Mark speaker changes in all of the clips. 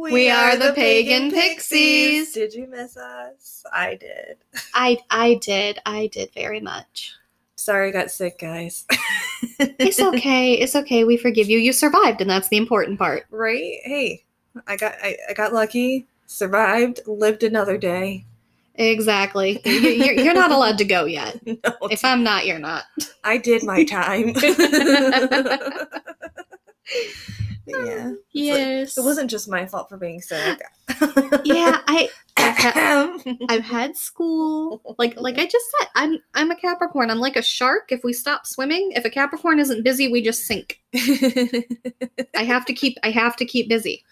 Speaker 1: We are the Pagan Pixies.
Speaker 2: Did you miss us? I did.
Speaker 1: I I did. I did very much.
Speaker 2: Sorry, I got sick, guys.
Speaker 1: It's okay. It's okay. We forgive you. You survived, and that's the important part.
Speaker 2: right? Hey, I got I, I got lucky, survived, lived another day.
Speaker 1: Exactly. You- You're, you're not allowed to go yet.
Speaker 2: No,
Speaker 1: If I'm not, you're not.
Speaker 2: I did my time. Yeah.
Speaker 1: Yes.
Speaker 2: It wasn't just my fault for being sick.
Speaker 1: Yeah, I I've had, I've had school. Like like I just said, I'm I'm a Capricorn. I'm like a shark. If we stop swimming, if a Capricorn isn't busy, we just sink. I have to keep I have to keep busy.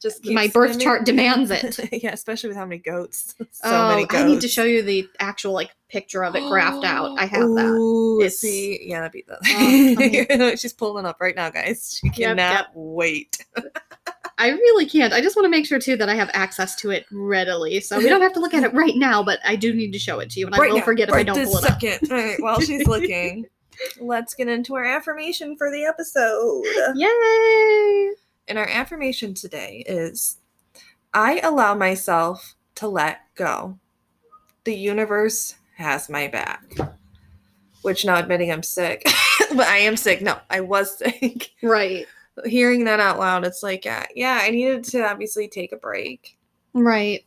Speaker 2: Just
Speaker 1: My birth chart demands it.
Speaker 2: yeah, especially with how many goats. So
Speaker 1: oh,
Speaker 2: many goats.
Speaker 1: I need to show you the actual like picture of it graphed out. I have that.
Speaker 2: Ooh,
Speaker 1: It's-
Speaker 2: see, yeah, that'd be
Speaker 1: Oh,
Speaker 2: the. She's pulling up right now, guys. She
Speaker 1: Yep,
Speaker 2: cannot
Speaker 1: yep.
Speaker 2: wait.
Speaker 1: I really can't. I just want to make sure too that I have access to it readily. So we don't have to look at it right now, but I do need to show it to you, and I will
Speaker 2: now,
Speaker 1: forget if I don't pull it up.
Speaker 2: second. All right, while she's looking, let's get into our affirmation for the episode.
Speaker 1: Yay!
Speaker 2: And our affirmation today is I allow myself to let go. The universe has my back. Which now admitting I'm sick, but I am sick. No, I was sick.
Speaker 1: Right.
Speaker 2: Hearing that out loud, it's like, uh, yeah, I needed to obviously take a break.
Speaker 1: Right.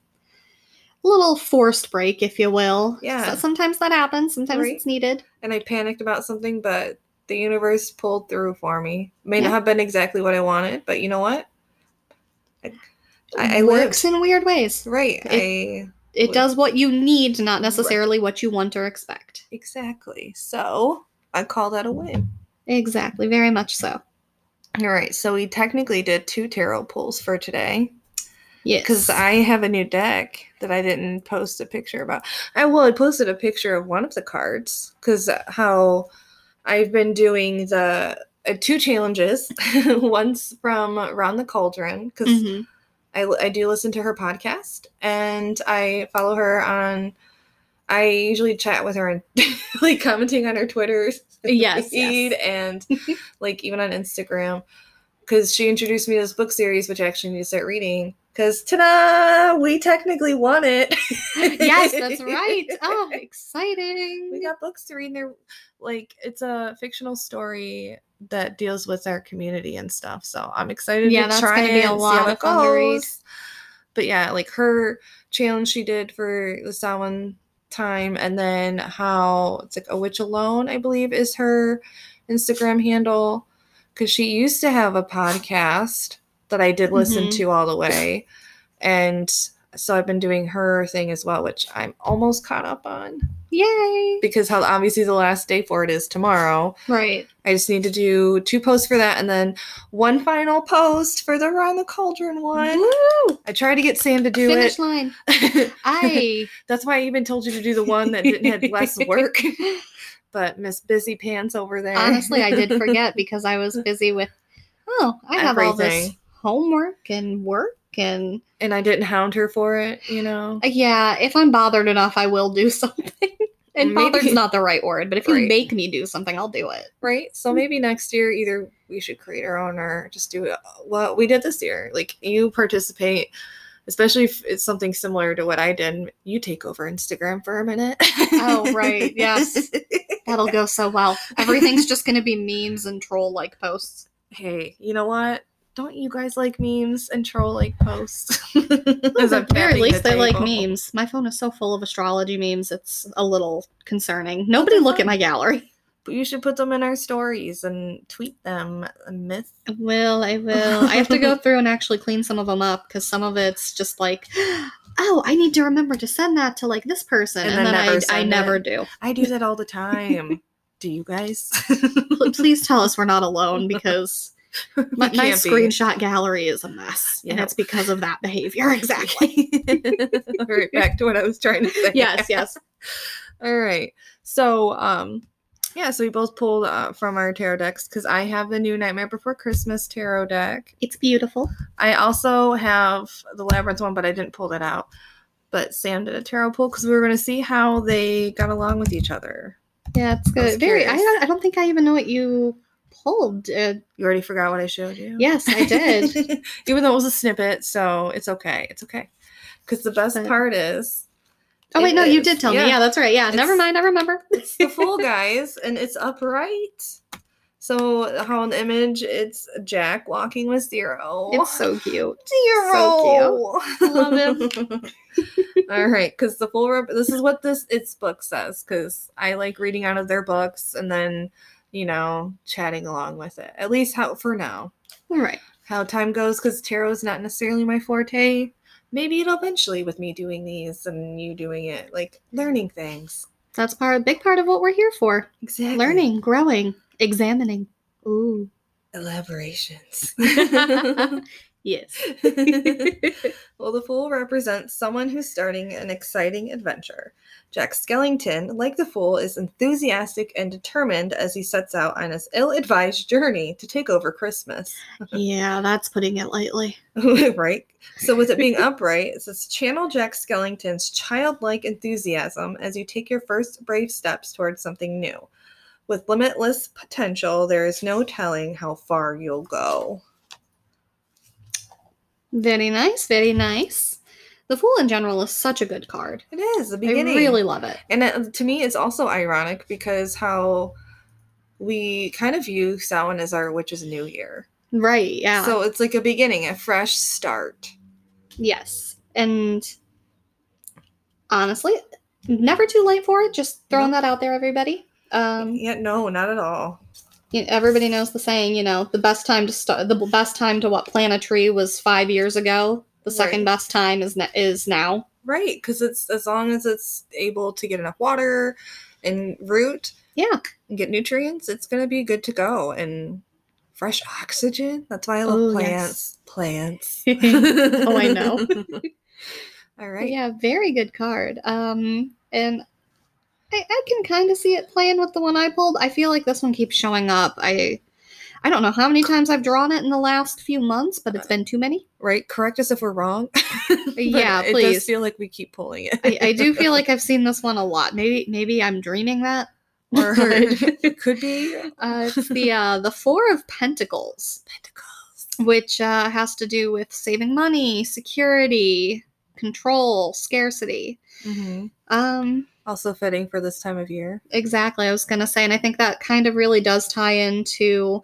Speaker 1: A little forced break, if you will.
Speaker 2: Yeah.
Speaker 1: So sometimes that happens. Sometimes
Speaker 2: Right.
Speaker 1: it's needed.
Speaker 2: And I panicked about something, but the universe pulled through for me. May not have been exactly what I wanted, but you know what? I, I, I
Speaker 1: works
Speaker 2: lived.
Speaker 1: in weird ways.
Speaker 2: Right.
Speaker 1: It-
Speaker 2: I
Speaker 1: It does what you need, not necessarily what you want or expect.
Speaker 2: exactly. So I call that a win.
Speaker 1: Exactly. Very much so.
Speaker 2: All right. So we technically did two tarot pulls for today
Speaker 1: Yes.
Speaker 2: because I have a new deck that I didn't post a picture about. I well, I posted a picture of one of the cards because how I've been doing the uh, two challenges. Once from Around the Cauldron because
Speaker 1: Mhm.
Speaker 2: I, I do listen to her podcast and I follow her on. I usually chat with her and like commenting on her Twitter
Speaker 1: Yes,
Speaker 2: feed
Speaker 1: yes.
Speaker 2: and like even on Instagram because she introduced me to this book series which I actually need to start reading because ta-da we technically won it
Speaker 1: yes, that's right. Oh, exciting.
Speaker 2: we got books to read and they're like it's a fictional story that deals with our community and stuff so i'm excited
Speaker 1: Yeah,
Speaker 2: to
Speaker 1: that's
Speaker 2: try
Speaker 1: gonna be a lot of fun to read.
Speaker 2: but yeah like her challenge she did for the Samhain time and then how it's like a witch alone i believe is her instagram handle because she used to have a podcast that i did listen
Speaker 1: Mhm.
Speaker 2: to all the way and so i've been doing her thing as well which i'm almost caught up on
Speaker 1: Yay.
Speaker 2: because how obviously the last day for it is tomorrow.
Speaker 1: Right.
Speaker 2: I just need to do two posts for that and then one final post for the Around the Cauldron one.
Speaker 1: Woo!
Speaker 2: I tried to get Sam to do
Speaker 1: Finish line. I
Speaker 2: That's why I even told you to do the one that didn't have less work. But Miss Busy Pants over there.
Speaker 1: honestly I did forget because I was busy with oh, I have all this homework and work and
Speaker 2: and I didn't hound her for it, you know.
Speaker 1: Uh, yeah, if I'm bothered enough, I will do something. and
Speaker 2: Maybe-
Speaker 1: bothered's not the right word, but if you make me do something, I'll do it.
Speaker 2: Right? So maybe next year either we should create our own or just do what we did this year. Like you participate, especially if it's something similar to what I did. You take over Instagram for a minute.
Speaker 1: Oh, right, yes. That'll go so well. Everything's just going to be memes and troll like posts.
Speaker 2: hey, you know what? Don't you guys like memes and troll like posts?
Speaker 1: Well,
Speaker 2: As
Speaker 1: at
Speaker 2: I'm
Speaker 1: the very least,
Speaker 2: the
Speaker 1: they like memes. My phone is so full of astrology memes, it's a little concerning. Nobody look at my gallery.
Speaker 2: But you should put them in our stories and tweet them. A myth.
Speaker 1: I will, I will. I have to go through and actually clean some of them up because some of it's just like, oh, I need to remember to send that to like this person.
Speaker 2: And
Speaker 1: And,
Speaker 2: then
Speaker 1: then
Speaker 2: never
Speaker 1: I, I never
Speaker 2: it.
Speaker 1: do.
Speaker 2: I do that all the time. do you guys?
Speaker 1: Please tell us we're not alone because my, my screenshot gallery is a mess. And it's because of that behavior. Exactly.
Speaker 2: all right, back to what I was trying to say.
Speaker 1: yes, yes.
Speaker 2: All right. So, um, yeah, so we both pulled uh, from our tarot decks because I have the new Nightmare Before Christmas tarot deck.
Speaker 1: It's beautiful.
Speaker 2: I also have the Labyrinth one, but I didn't pull that out. But Sam did a tarot pull because we were going to see how they got along with each other.
Speaker 1: Yeah, it's good. Very. I don't, I don't think I even know what you pulled. Uh,
Speaker 2: You already forgot what I showed you.
Speaker 1: yes, I did.
Speaker 2: Even though it was a snippet, so it's okay. It's okay. Because the best
Speaker 1: But-
Speaker 2: part is
Speaker 1: oh wait,
Speaker 2: It
Speaker 1: no, you did tell
Speaker 2: yeah.
Speaker 1: me. Yeah, that's right. Yeah, never mind. I remember.
Speaker 2: it's the full guys and it's upright. So how in the image it's Jack walking with Zero.
Speaker 1: It's so cute.
Speaker 2: Zero.
Speaker 1: cute. Love him.
Speaker 2: All right, because the full rep- this is what this its book says. Because I like reading out of their books and then you know chatting along with it. At least how for now.
Speaker 1: All right.
Speaker 2: How time goes, because tarot is not necessarily my forte. Maybe it'll eventually with me doing these and you doing it, like learning things.
Speaker 1: That's part, a big part of what we're here for.
Speaker 2: Exactly.
Speaker 1: Learning, growing, examining. Ooh.
Speaker 2: elaborations.
Speaker 1: yes.
Speaker 2: well, the Fool represents someone who's starting an exciting adventure. Jack Skellington, like the Fool, is enthusiastic and determined as he sets out on his ill advised journey to take over Christmas.
Speaker 1: yeah, that's putting it lightly.
Speaker 2: right? So, with it being upright, it says channel Jack Skellington's childlike enthusiasm as you take your first brave steps towards something new. With limitless potential, there is no telling how far you'll go.
Speaker 1: Very nice, very nice. The Fool in general is such a good card.
Speaker 2: It is the beginning.
Speaker 1: I really love it.
Speaker 2: And it, to me, it's also ironic because how we kind of view Samhain as our witch's new year.
Speaker 1: Right, yeah.
Speaker 2: So it's like a beginning, a fresh start.
Speaker 1: yes. And honestly, never too late for it. Just throwing
Speaker 2: Nope.
Speaker 1: that out there, everybody. Um,
Speaker 2: Yeah, no, not at all.
Speaker 1: Everybody knows the saying, you know, the best time to start, the best time to what plant a tree was five years ago. The second
Speaker 2: Right.
Speaker 1: best time is ne- is now.
Speaker 2: Right, because it's as long as it's able to get enough water and root
Speaker 1: Yeah.
Speaker 2: and get nutrients, it's gonna be good to go. And fresh oxygen. That's why I love plants. Plants.
Speaker 1: Oh, I know.
Speaker 2: All right.
Speaker 1: Yeah, very good card. Um, and I, I can kind of see it playing with the one I pulled. I feel like this one keeps showing up. I I don't know how many times I've drawn it in the last few months, but it's been too many.
Speaker 2: Right. Correct us if we're wrong.
Speaker 1: Yeah,
Speaker 2: it
Speaker 1: please.
Speaker 2: does feel like we keep pulling it.
Speaker 1: I, I do feel like I've seen this one a lot. Maybe maybe I'm dreaming that.
Speaker 2: or it could be
Speaker 1: uh, it's the uh, the Four of Pentacles,
Speaker 2: pentacles.
Speaker 1: which uh, has to do with saving money, security, control, scarcity.
Speaker 2: hmm
Speaker 1: Um,
Speaker 2: Also fitting for this time of year.
Speaker 1: Exactly. I was going to say, and I think that kind of really does tie into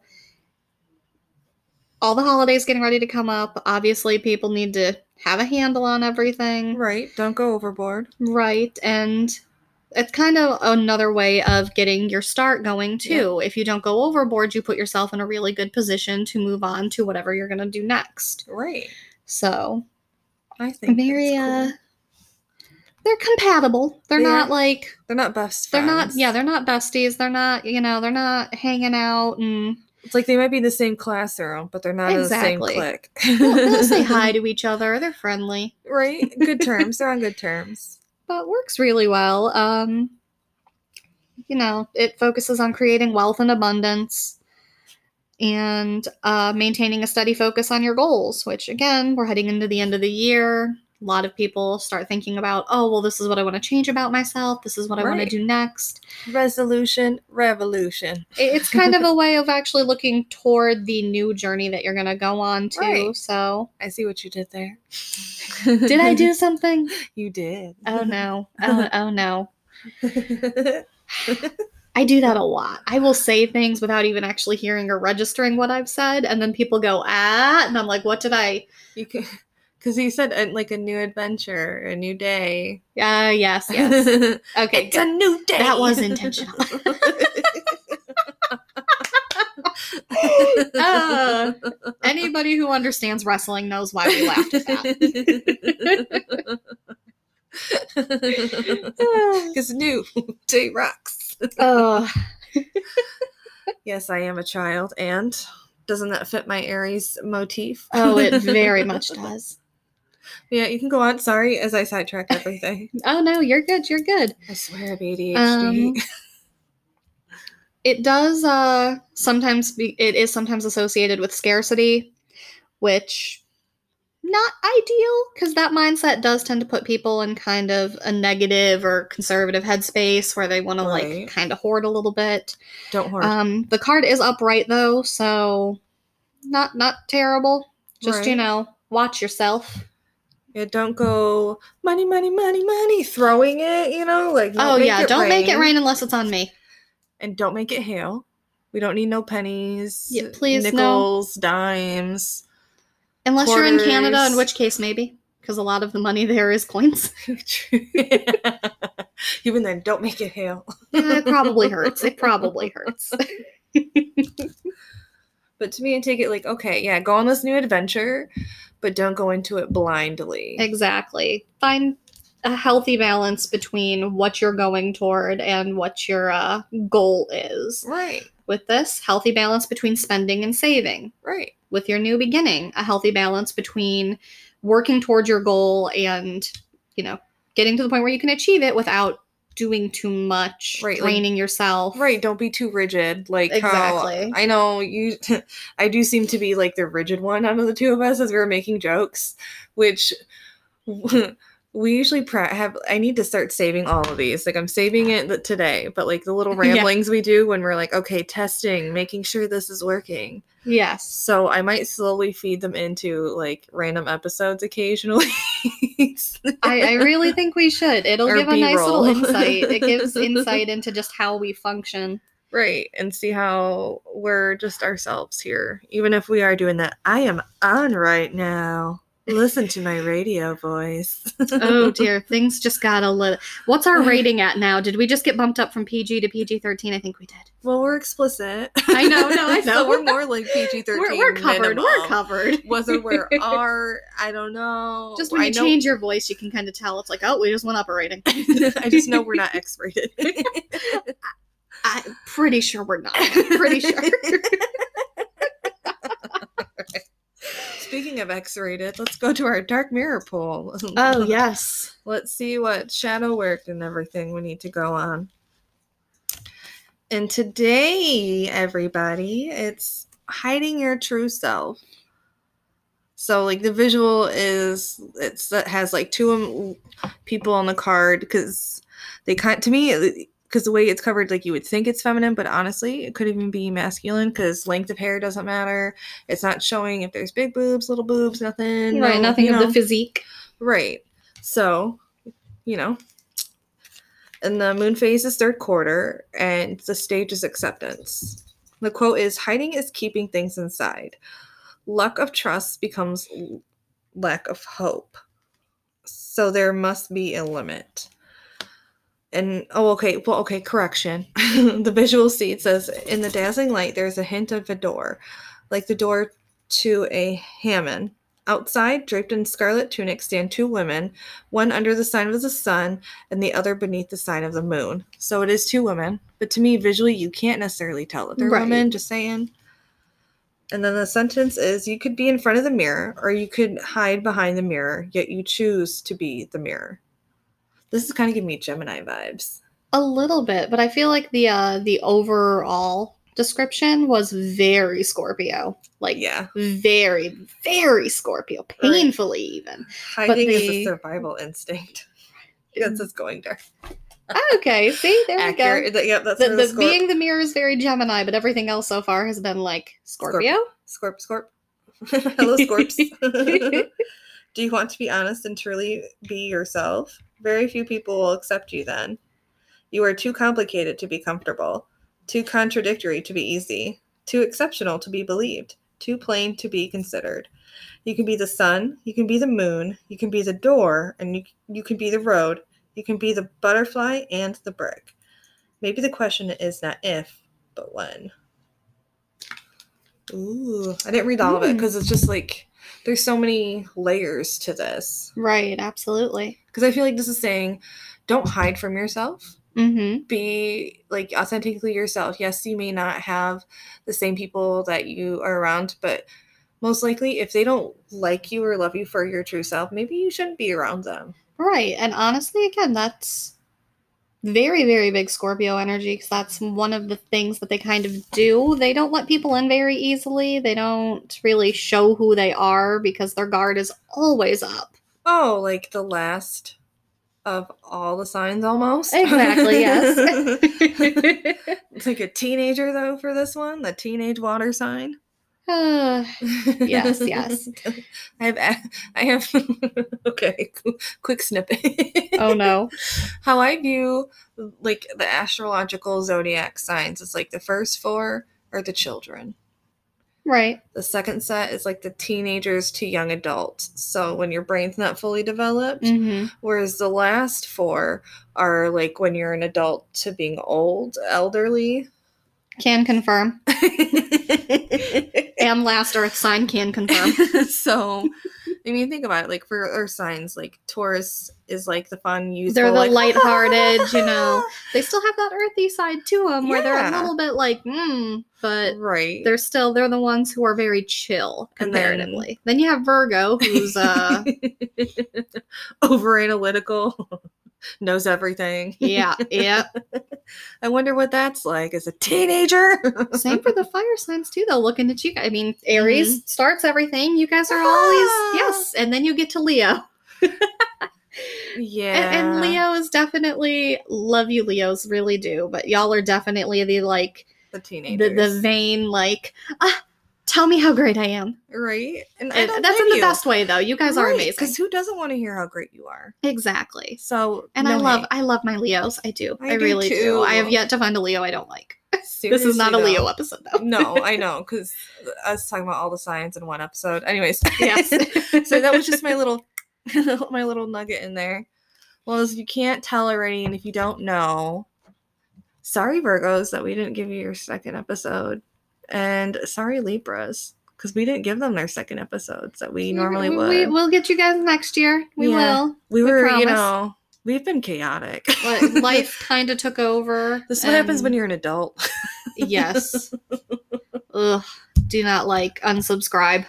Speaker 1: all the holidays getting ready to come up. Obviously, people need to have a handle on everything.
Speaker 2: Right. Don't go overboard.
Speaker 1: Right. And it's kind of another way of getting your start going, too. If you don't go overboard, you put yourself in a really good position to move on to whatever you're going to do next.
Speaker 2: Right.
Speaker 1: So,
Speaker 2: I think
Speaker 1: very,
Speaker 2: that's
Speaker 1: uh, they're compatible. They're
Speaker 2: They
Speaker 1: not like
Speaker 2: they're not best
Speaker 1: they're not yeah they're not besties they're not you know they're not hanging out and
Speaker 2: It's like they might be in the same classroom, but they're not
Speaker 1: Exactly.
Speaker 2: in the same clique.
Speaker 1: they'll, they'll say hi to each other they're friendly
Speaker 2: Right. Good terms. They're on good terms.
Speaker 1: but works really well um you know it focuses on creating wealth and abundance and uh, maintaining a steady focus on your goals which again we're heading into the end of the year a lot of people start thinking about oh well this is what i want to change about myself this is what i want to do next
Speaker 2: Resolution, revolution.
Speaker 1: it's kind of a way of actually looking toward the new journey that you're going to go on to.
Speaker 2: Right.
Speaker 1: So,
Speaker 2: I see what you did there.
Speaker 1: did I do something?
Speaker 2: You did.
Speaker 1: Oh no. Oh, oh no. I do that a lot. I will say things without even actually hearing or registering what I've said, and then people go, ah, and I'm like, what did I?
Speaker 2: you could, because you said uh, like a new adventure, a new day.
Speaker 1: Uh, yes, yes. Okay,
Speaker 2: it's a new day.
Speaker 1: That was intentional. Uh, Anybody who understands wrestling knows why we laughed at that.
Speaker 2: Because new day rocks.
Speaker 1: Oh,
Speaker 2: Yes, I am a child, and doesn't that fit my Aries motif?
Speaker 1: oh, it very much does.
Speaker 2: Yeah, you can go on. Sorry, as I sidetrack everything.
Speaker 1: Oh no, you're good. You're good.
Speaker 2: I swear ADHD.
Speaker 1: Um, it does uh sometimes be it is sometimes associated with scarcity which not ideal because that mindset does tend to put people in kind of a negative or conservative headspace where they want to like kind of hoard a little bit.
Speaker 2: Don't hoard.
Speaker 1: Um, the card is upright though, so not not terrible. Just you know, watch yourself.
Speaker 2: yeah, don't go money, money, money, money, throwing it. You know, like
Speaker 1: oh yeah, don't make it rain unless it's on me.
Speaker 2: and don't make it hail. We don't need no pennies,
Speaker 1: Yeah, please, no.
Speaker 2: nickels, dimes.
Speaker 1: Unless you're in Canada, in which case maybe because a lot of the money there is coins.
Speaker 2: Even then, don't make it hail.
Speaker 1: Yeah, it probably hurts. It probably hurts.
Speaker 2: But to me, I take it like, okay, yeah, go on this new adventure, but don't go into it blindly.
Speaker 1: Exactly. Find a healthy balance between what you're going toward and what your uh, goal is.
Speaker 2: Right,
Speaker 1: With this, healthy balance between spending and saving.
Speaker 2: right.
Speaker 1: With your new beginning, a healthy balance between working towards your goal and, you know, getting to the point where you can achieve it without doing too much,
Speaker 2: Right, like-
Speaker 1: yourself.
Speaker 2: Right, don't be too rigid. Like
Speaker 1: Exactly.
Speaker 2: I know you I do seem to be like the rigid one out of the two of us as we were making jokes, which we usually pra- have I need to start saving all of these. Like I'm saving it today, but like the little
Speaker 1: Yeah.
Speaker 2: ramblings we do when we're like, okay, testing, making sure this is working.
Speaker 1: Yes.
Speaker 2: So I might slowly feed them into like random episodes occasionally.
Speaker 1: I, I really think we should. It'll
Speaker 2: Or
Speaker 1: give a nice little insight. It gives insight into just how we function.
Speaker 2: right and see how we're just ourselves here even if we are doing that i am on right now listen to my radio voice
Speaker 1: Oh dear, things just got a little. What's our rating at now? Did we just get bumped up from PG to PG 13? I think we did.
Speaker 2: well we're explicit
Speaker 1: I know, no, I
Speaker 2: no
Speaker 1: know.
Speaker 2: we're more like pg-13
Speaker 1: We're, we're covered. We're
Speaker 2: minimum.
Speaker 1: covered.
Speaker 2: whether we're r i don't know
Speaker 1: Just when
Speaker 2: I
Speaker 1: you
Speaker 2: know-
Speaker 1: change your voice, you can kind of tell it's like, oh, we just went up a rating.
Speaker 2: i just know we're not x-rated
Speaker 1: I'm pretty sure we're not. Pretty sure.
Speaker 2: Speaking of x-rated let's go to our dark mirror poll
Speaker 1: oh yes.
Speaker 2: Let's see what shadow work and everything we need to go on. And today, everybody, it's hiding your true self. So, like the visual is it's that has like two people on the card because they kind to me because the way it's covered, like you would think it's feminine, but honestly, it could even be masculine because length of hair doesn't matter. It's not showing if there's big boobs, little boobs, nothing.
Speaker 1: right.
Speaker 2: no,
Speaker 1: Nothing of
Speaker 2: know.
Speaker 1: the physique.
Speaker 2: Right. So, you know, and the moon phase is third quarter, and the stage is acceptance. The quote is hiding is keeping things inside. Luck of trust becomes lack of hope. So there must be a limit. And oh, okay. Well, okay. Correction. the visual seed says in the dazzling light, there's a hint of a door, like the door to a Hammond. Outside, draped in scarlet tunics, stand two women, one under the sign of the sun and the other beneath the sign of the moon. So it is two women, but to me, visually, you can't necessarily tell that they're
Speaker 1: Right.
Speaker 2: women, just saying. And then the sentence is you could be in front of the mirror or you could hide behind the mirror, yet you choose to be the mirror. This is kind of giving me Gemini vibes.
Speaker 1: A little bit, but I feel like the uh the overall description was very Scorpio. Like
Speaker 2: Yeah.
Speaker 1: very, very Scorpio. Painfully even.
Speaker 2: Hiding is
Speaker 1: the-
Speaker 2: a survival instinct. Yes, it's going there.
Speaker 1: Okay, see, there we go.
Speaker 2: Accurate. Yep, that's
Speaker 1: The, the
Speaker 2: the, Scorp-
Speaker 1: being the mirror is very Gemini, but everything else so far has been like Scorpio.
Speaker 2: Scorp, Scorp. Hello, Scorps. Do you want to be honest and truly be yourself? Very few people will accept you then. You are too complicated to be comfortable, too contradictory to be easy, too exceptional to be believed, too plain to be considered. You can be the sun, you can be the moon, you can be the door, and you, you can be the road, you can be the butterfly and the brick. Maybe the question is not if, but when. Ooh, I didn't read all of it
Speaker 1: hmm.
Speaker 2: because it's just like there's so many layers to this.
Speaker 1: Right, absolutely.
Speaker 2: Because I feel like this is saying, don't hide from yourself.
Speaker 1: Mm-hmm.
Speaker 2: Be like authentically yourself. Yes, you may not have the same people that you are around, but most likely, if they don't like you or love you for your true self, maybe you shouldn't be around them.
Speaker 1: Right. And honestly, again, that's very very big Scorpio energy because that's one of the things that they kind of do. They don't let people in very easily. They don't really show who they are because their guard is always up.
Speaker 2: Oh, like the last of all the signs almost.
Speaker 1: Exactly, yes.
Speaker 2: it's like a teenager though for this one, the teenage water sign.
Speaker 1: Uh, yes, yes.
Speaker 2: I have I have okay, quick snippet.
Speaker 1: oh no.
Speaker 2: How I view like the astrological zodiac signs is like the first four are the children.
Speaker 1: Right.
Speaker 2: The second set is like the teenagers to young adults. So when your brain's not fully developed,
Speaker 1: hmm
Speaker 2: whereas the last four are like when you're an adult to being old, elderly.
Speaker 1: Can confirm. And last Earth sign can confirm.
Speaker 2: so, I mean, think about it. Like for Earth signs, like Taurus is like the fun, useful,
Speaker 1: They're the
Speaker 2: like,
Speaker 1: lighthearted, you know. They still have that earthy side to them where they're a little bit like, hmm, but
Speaker 2: right?
Speaker 1: they're still they're the ones who are very chill
Speaker 2: And then-
Speaker 1: comparatively. Then, you have Virgo, who's uh
Speaker 2: over analytical, knows everything.
Speaker 1: yeah, yeah.
Speaker 2: I wonder what that's like as a teenager.
Speaker 1: Same for the fire signs too, though. Looking at you. I mean, Aries starts everything. You guys are always
Speaker 2: Ah.
Speaker 1: yes, and then you get to Leo,
Speaker 2: yeah.
Speaker 1: and, and Leo is definitely love you, Leos really do, but y'all are definitely the like
Speaker 2: the
Speaker 1: the
Speaker 2: teenagers,
Speaker 1: the vain like ah, tell me how great I am.
Speaker 2: right? And, I
Speaker 1: And
Speaker 2: don't
Speaker 1: that's in
Speaker 2: blame
Speaker 1: the best way, though. You guys are amazing.
Speaker 2: Because who doesn't want to hear how great you are?
Speaker 1: Exactly.
Speaker 2: So,
Speaker 1: And I
Speaker 2: no
Speaker 1: love. I love my Leos. I do.
Speaker 2: I
Speaker 1: I,
Speaker 2: do
Speaker 1: really do. I have yet to find a Leo I don't like. this is not a Leo episode though.
Speaker 2: no, I know, because us talking about all the science in one episode. Anyways,
Speaker 1: Yes.
Speaker 2: so that was just my little, my little nugget in there. Well, as you can't tell already, and if you don't know, sorry Virgos that we didn't give you your second episode, and sorry Libras because we didn't give them their second episodes that we mm-hmm. normally
Speaker 1: we,
Speaker 2: would.
Speaker 1: We, will get you guys next year. We
Speaker 2: Yeah.
Speaker 1: will.
Speaker 2: we
Speaker 1: we
Speaker 2: were,
Speaker 1: promise.
Speaker 2: you know, we've been chaotic.
Speaker 1: But life kind of took over.
Speaker 2: this is what happens when you're an adult.
Speaker 1: Yes. Ugh. Do not like unsubscribe.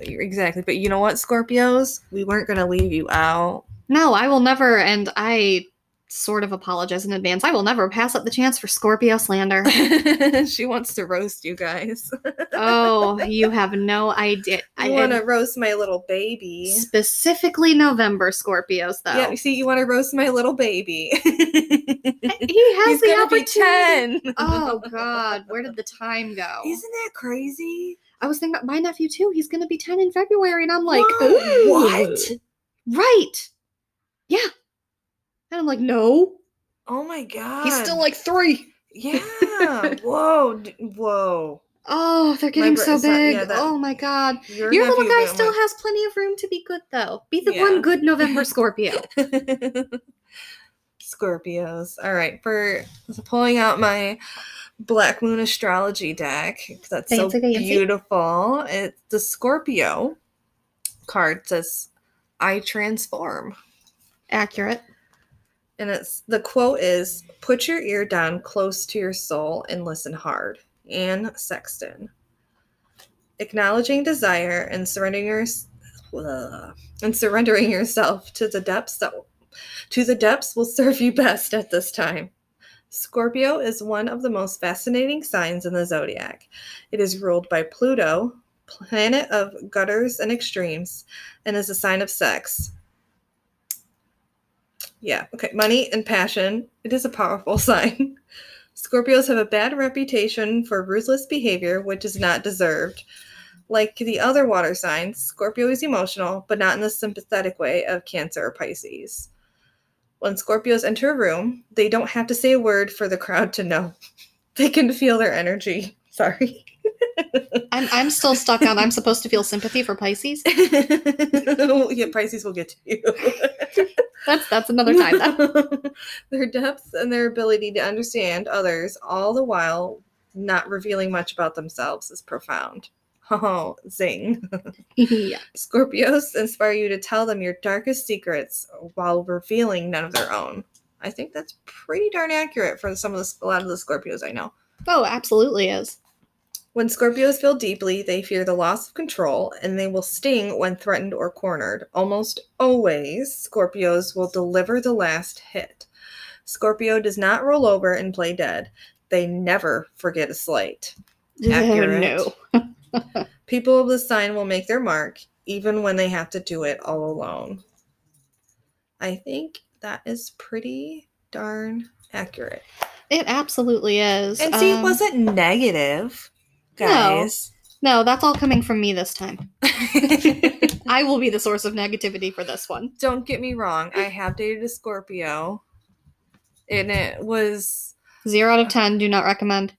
Speaker 2: Exactly, but you know what, Scorpios, we weren't gonna leave you out.
Speaker 1: No, I will never, and I sort of apologize in advance. I will never pass up the chance for Scorpio slander.
Speaker 2: she wants to roast you guys.
Speaker 1: oh, you have no idea.
Speaker 2: I want to roast my little baby.
Speaker 1: specifically November Scorpios though.
Speaker 2: Yeah, you see, you want to roast my little baby.
Speaker 1: he has
Speaker 2: He's
Speaker 1: the opportunity. Oh God, where did the time go?
Speaker 2: Isn't that crazy?
Speaker 1: I was thinking about my nephew too. He's gonna be ten in February, and I'm like? "Ooh,
Speaker 2: What?
Speaker 1: Right? Yeah. And I'm like, no,
Speaker 2: Oh my god.
Speaker 1: he's still like three.
Speaker 2: Yeah. whoa. d- Whoa.
Speaker 1: Oh, they're getting
Speaker 2: bra-
Speaker 1: so
Speaker 2: it's not-
Speaker 1: big.
Speaker 2: yeah, that-
Speaker 1: oh my God.
Speaker 2: Your,
Speaker 1: Your little guy still
Speaker 2: like-
Speaker 1: has plenty of room to be good, though. Be the
Speaker 2: Yeah.
Speaker 1: one good November Scorpio.
Speaker 2: Scorpios. All right, for pulling out my Black Moon astrology deck. That's so beautiful. It's the Scorpio card says, "I transform,"
Speaker 1: Accurate.
Speaker 2: And it's the quote is, "Put your ear down close to your soul and listen hard." Anne Sexton. Acknowledging desire and surrendering your, and surrendering yourself to the depths that to the depths will serve you best at this time. Scorpio is one of the most fascinating signs in the zodiac. It is ruled by Pluto, planet of gutters and extremes, and is a sign of sex. Yeah, okay. Money and passion. It is a powerful sign. Scorpios have a bad reputation for ruthless behavior, which is not deserved. Like the other water signs, Scorpio is emotional, but not in the sympathetic way of Cancer or Pisces. When Scorpios enter a room, they don't have to say a word for the crowd to know. They can feel their energy. Sorry.
Speaker 1: I'm, I'm still stuck on I'm supposed to feel sympathy for Pisces.
Speaker 2: yeah, Pisces will get to you.
Speaker 1: That's that's another time. Though.
Speaker 2: their depth and their ability to understand others, all the while not revealing much about themselves, is profound. Oh, zing.
Speaker 1: yeah.
Speaker 2: Scorpios inspire you to tell them your darkest secrets while revealing none of their own. I think that's pretty darn accurate for some of the, a lot of the Scorpios I know.
Speaker 1: Oh, absolutely is.
Speaker 2: When Scorpios feel deeply, they fear the loss of control and they will sting when threatened or cornered. Almost always, Scorpios will deliver the last hit. Scorpio does not roll over and play dead. They never forget a slight. Accurate.
Speaker 1: no.
Speaker 2: People of this sign will make their mark even when they have to do it all alone. I think that is pretty darn accurate.
Speaker 1: It absolutely is.
Speaker 2: And see, it
Speaker 1: Um,
Speaker 2: wasn't negative, guys.
Speaker 1: No, that's all coming from me this time. I will be the source of negativity for this one.
Speaker 2: Don't get me wrong. I have dated a Scorpio, and it was
Speaker 1: Zero out of ten. Do not recommend.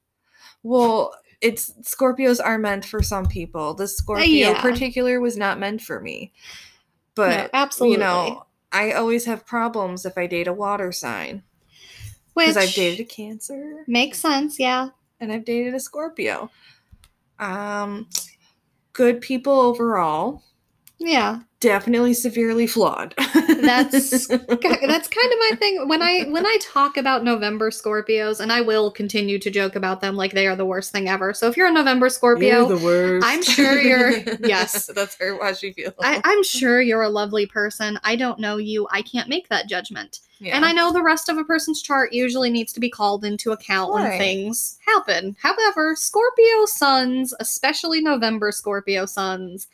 Speaker 2: well. It's Scorpios are meant for some people. The Scorpio
Speaker 1: yeah.
Speaker 2: particular was not meant for me.
Speaker 1: No,
Speaker 2: But
Speaker 1: absolutely.
Speaker 2: you know, I always have problems if I date a water sign because I've dated a Cancer
Speaker 1: makes sense. Yeah.
Speaker 2: and I've dated a Scorpio. Um, good people overall.
Speaker 1: Yeah.
Speaker 2: Definitely severely flawed.
Speaker 1: That's- That's kind of my thing when I when I talk about November Scorpios, and I will continue to joke about them like they are the worst thing ever. So if you're a November Scorpio,
Speaker 2: You're the worst.
Speaker 1: I'm sure you're- yes.
Speaker 2: that's her how she feels.
Speaker 1: I, I'm sure you're a lovely person. I don't know you. I can't make that judgment.
Speaker 2: Yeah.
Speaker 1: And I know the rest of a person's chart usually needs to be called into account when things happen. However, Scorpio suns, especially November Scorpio suns,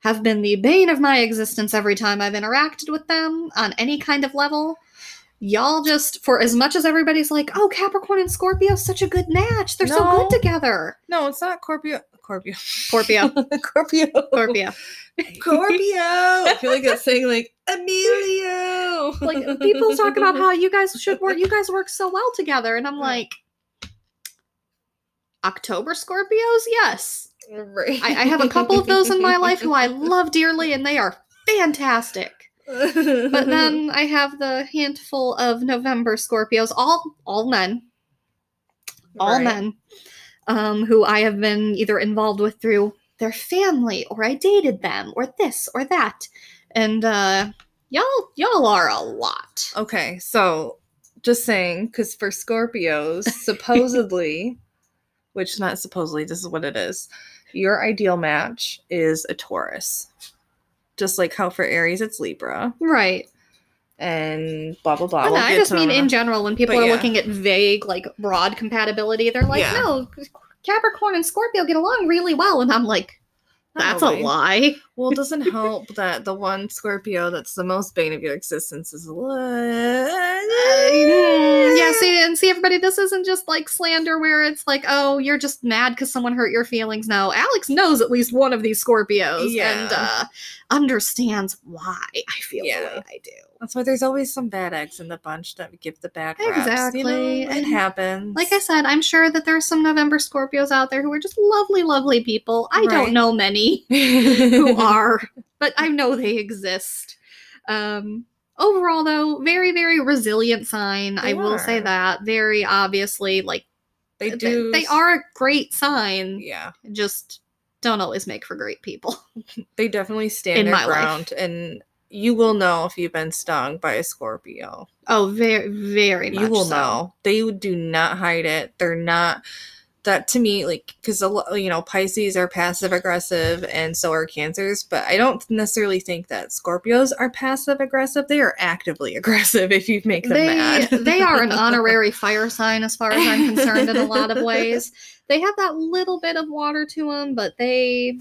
Speaker 1: have been the bane of my existence every time I've interacted with them on any kind of level. Y'all just, for as much as everybody's like, oh, Capricorn and Scorpio, such a good match. They're so good together.
Speaker 2: no, it's not Scorpio. Scorpio.
Speaker 1: Corpio.
Speaker 2: Corpio.
Speaker 1: Corpio.
Speaker 2: Scorpio. I feel like it's saying like Emilio.
Speaker 1: Like people talk about how you guys should work, you guys work so well together, and I'm like, October Scorpios, yes.
Speaker 2: right.
Speaker 1: I, I have a couple of those in my life who I love dearly, and they are fantastic. But then I have the handful of November Scorpios, all all men, all
Speaker 2: Right.
Speaker 1: men, um, who I have been either involved with through their family, or I dated them, or this or that, and uh, y'all y'all are a lot.
Speaker 2: Okay, so just saying, because for Scorpios, supposedly, which not supposedly, this is what it is. Your ideal match is a Taurus, just like how for Aries it's Libra,
Speaker 1: Right.
Speaker 2: And blah blah blah.
Speaker 1: But
Speaker 2: We'll
Speaker 1: I just mean in general, when people
Speaker 2: But
Speaker 1: are
Speaker 2: yeah.
Speaker 1: looking at vague, like broad compatibility, they're like,
Speaker 2: Yeah.
Speaker 1: no, Capricorn and Scorpio get along really well. And I'm like, that's a lie.
Speaker 2: Well, it doesn't help that the one Scorpio that's the most bane of your existence is.
Speaker 1: Yeah, see, and see, everybody, this isn't just like slander where it's like, oh, you're just mad because someone hurt your feelings. No, Alex knows at least one of these Scorpios
Speaker 2: Yeah.
Speaker 1: and uh, understands why I feel
Speaker 2: Yeah.
Speaker 1: the way I do.
Speaker 2: That's why there's always some bad eggs in the bunch that give the bad.
Speaker 1: Exactly,
Speaker 2: You know, it
Speaker 1: and
Speaker 2: happens.
Speaker 1: Like I said, I'm sure that there's some November Scorpios out there who are just lovely, lovely people. I
Speaker 2: Right.
Speaker 1: don't know many. who are, but I know they exist. Um, overall, though, very, very resilient sign.
Speaker 2: They
Speaker 1: I will say that. Very obviously, like
Speaker 2: they
Speaker 1: they,
Speaker 2: do.
Speaker 1: they are a great sign.
Speaker 2: Yeah,
Speaker 1: Just don't always make for great people.
Speaker 2: they definitely stand
Speaker 1: In
Speaker 2: their
Speaker 1: my life.
Speaker 2: ground, and you will know if you've been stung by a Scorpio.
Speaker 1: Oh, very, very much.
Speaker 2: you will
Speaker 1: so.
Speaker 2: know. They do not hide it. They're not. That to me, like, because you know, Pisces are passive aggressive, and so are Cancers. But I don't necessarily think that Scorpios are passive aggressive. They are actively aggressive if you make them
Speaker 1: They,
Speaker 2: mad.
Speaker 1: they are an honorary fire sign as far as I'm concerned in a lot of ways. They have that little bit of water to them, but they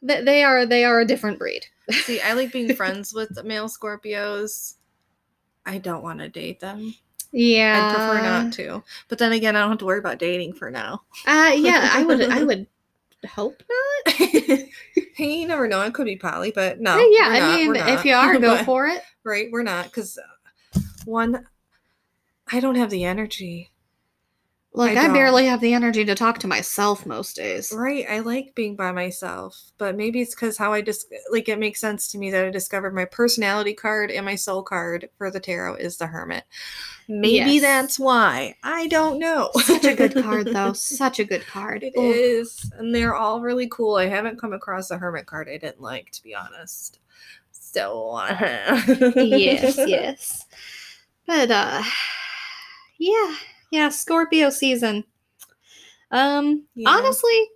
Speaker 1: they, they are they are a different breed.
Speaker 2: See, I like being friends with male Scorpios. I don't want to date them.
Speaker 1: Yeah,
Speaker 2: I'd prefer not to. But then again, I don't have to worry about dating for now.
Speaker 1: Uh, yeah, I would. I would hope not.
Speaker 2: hey, you never know. It could be poly, but no.
Speaker 1: Yeah, I
Speaker 2: not,
Speaker 1: mean, if you are, go
Speaker 2: But-
Speaker 1: for it.
Speaker 2: Right, we're not because one, I don't have the energy.
Speaker 1: Like
Speaker 2: I
Speaker 1: I, barely have the energy to talk to myself most days.
Speaker 2: Right, I like being by myself, but maybe it's because how I just like it makes sense to me that I discovered my personality card and my soul card for the tarot is the Hermit. Maybe
Speaker 1: Yes.
Speaker 2: that's why. I don't know.
Speaker 1: Such a good card, though. Such a good card.
Speaker 2: It
Speaker 1: Ooh.
Speaker 2: is, and they're all really cool. I haven't come across a hermit card I didn't like, to be honest. So,
Speaker 1: yes, yes. But uh yeah, yeah, Scorpio season. Um
Speaker 2: Yeah.
Speaker 1: honestly,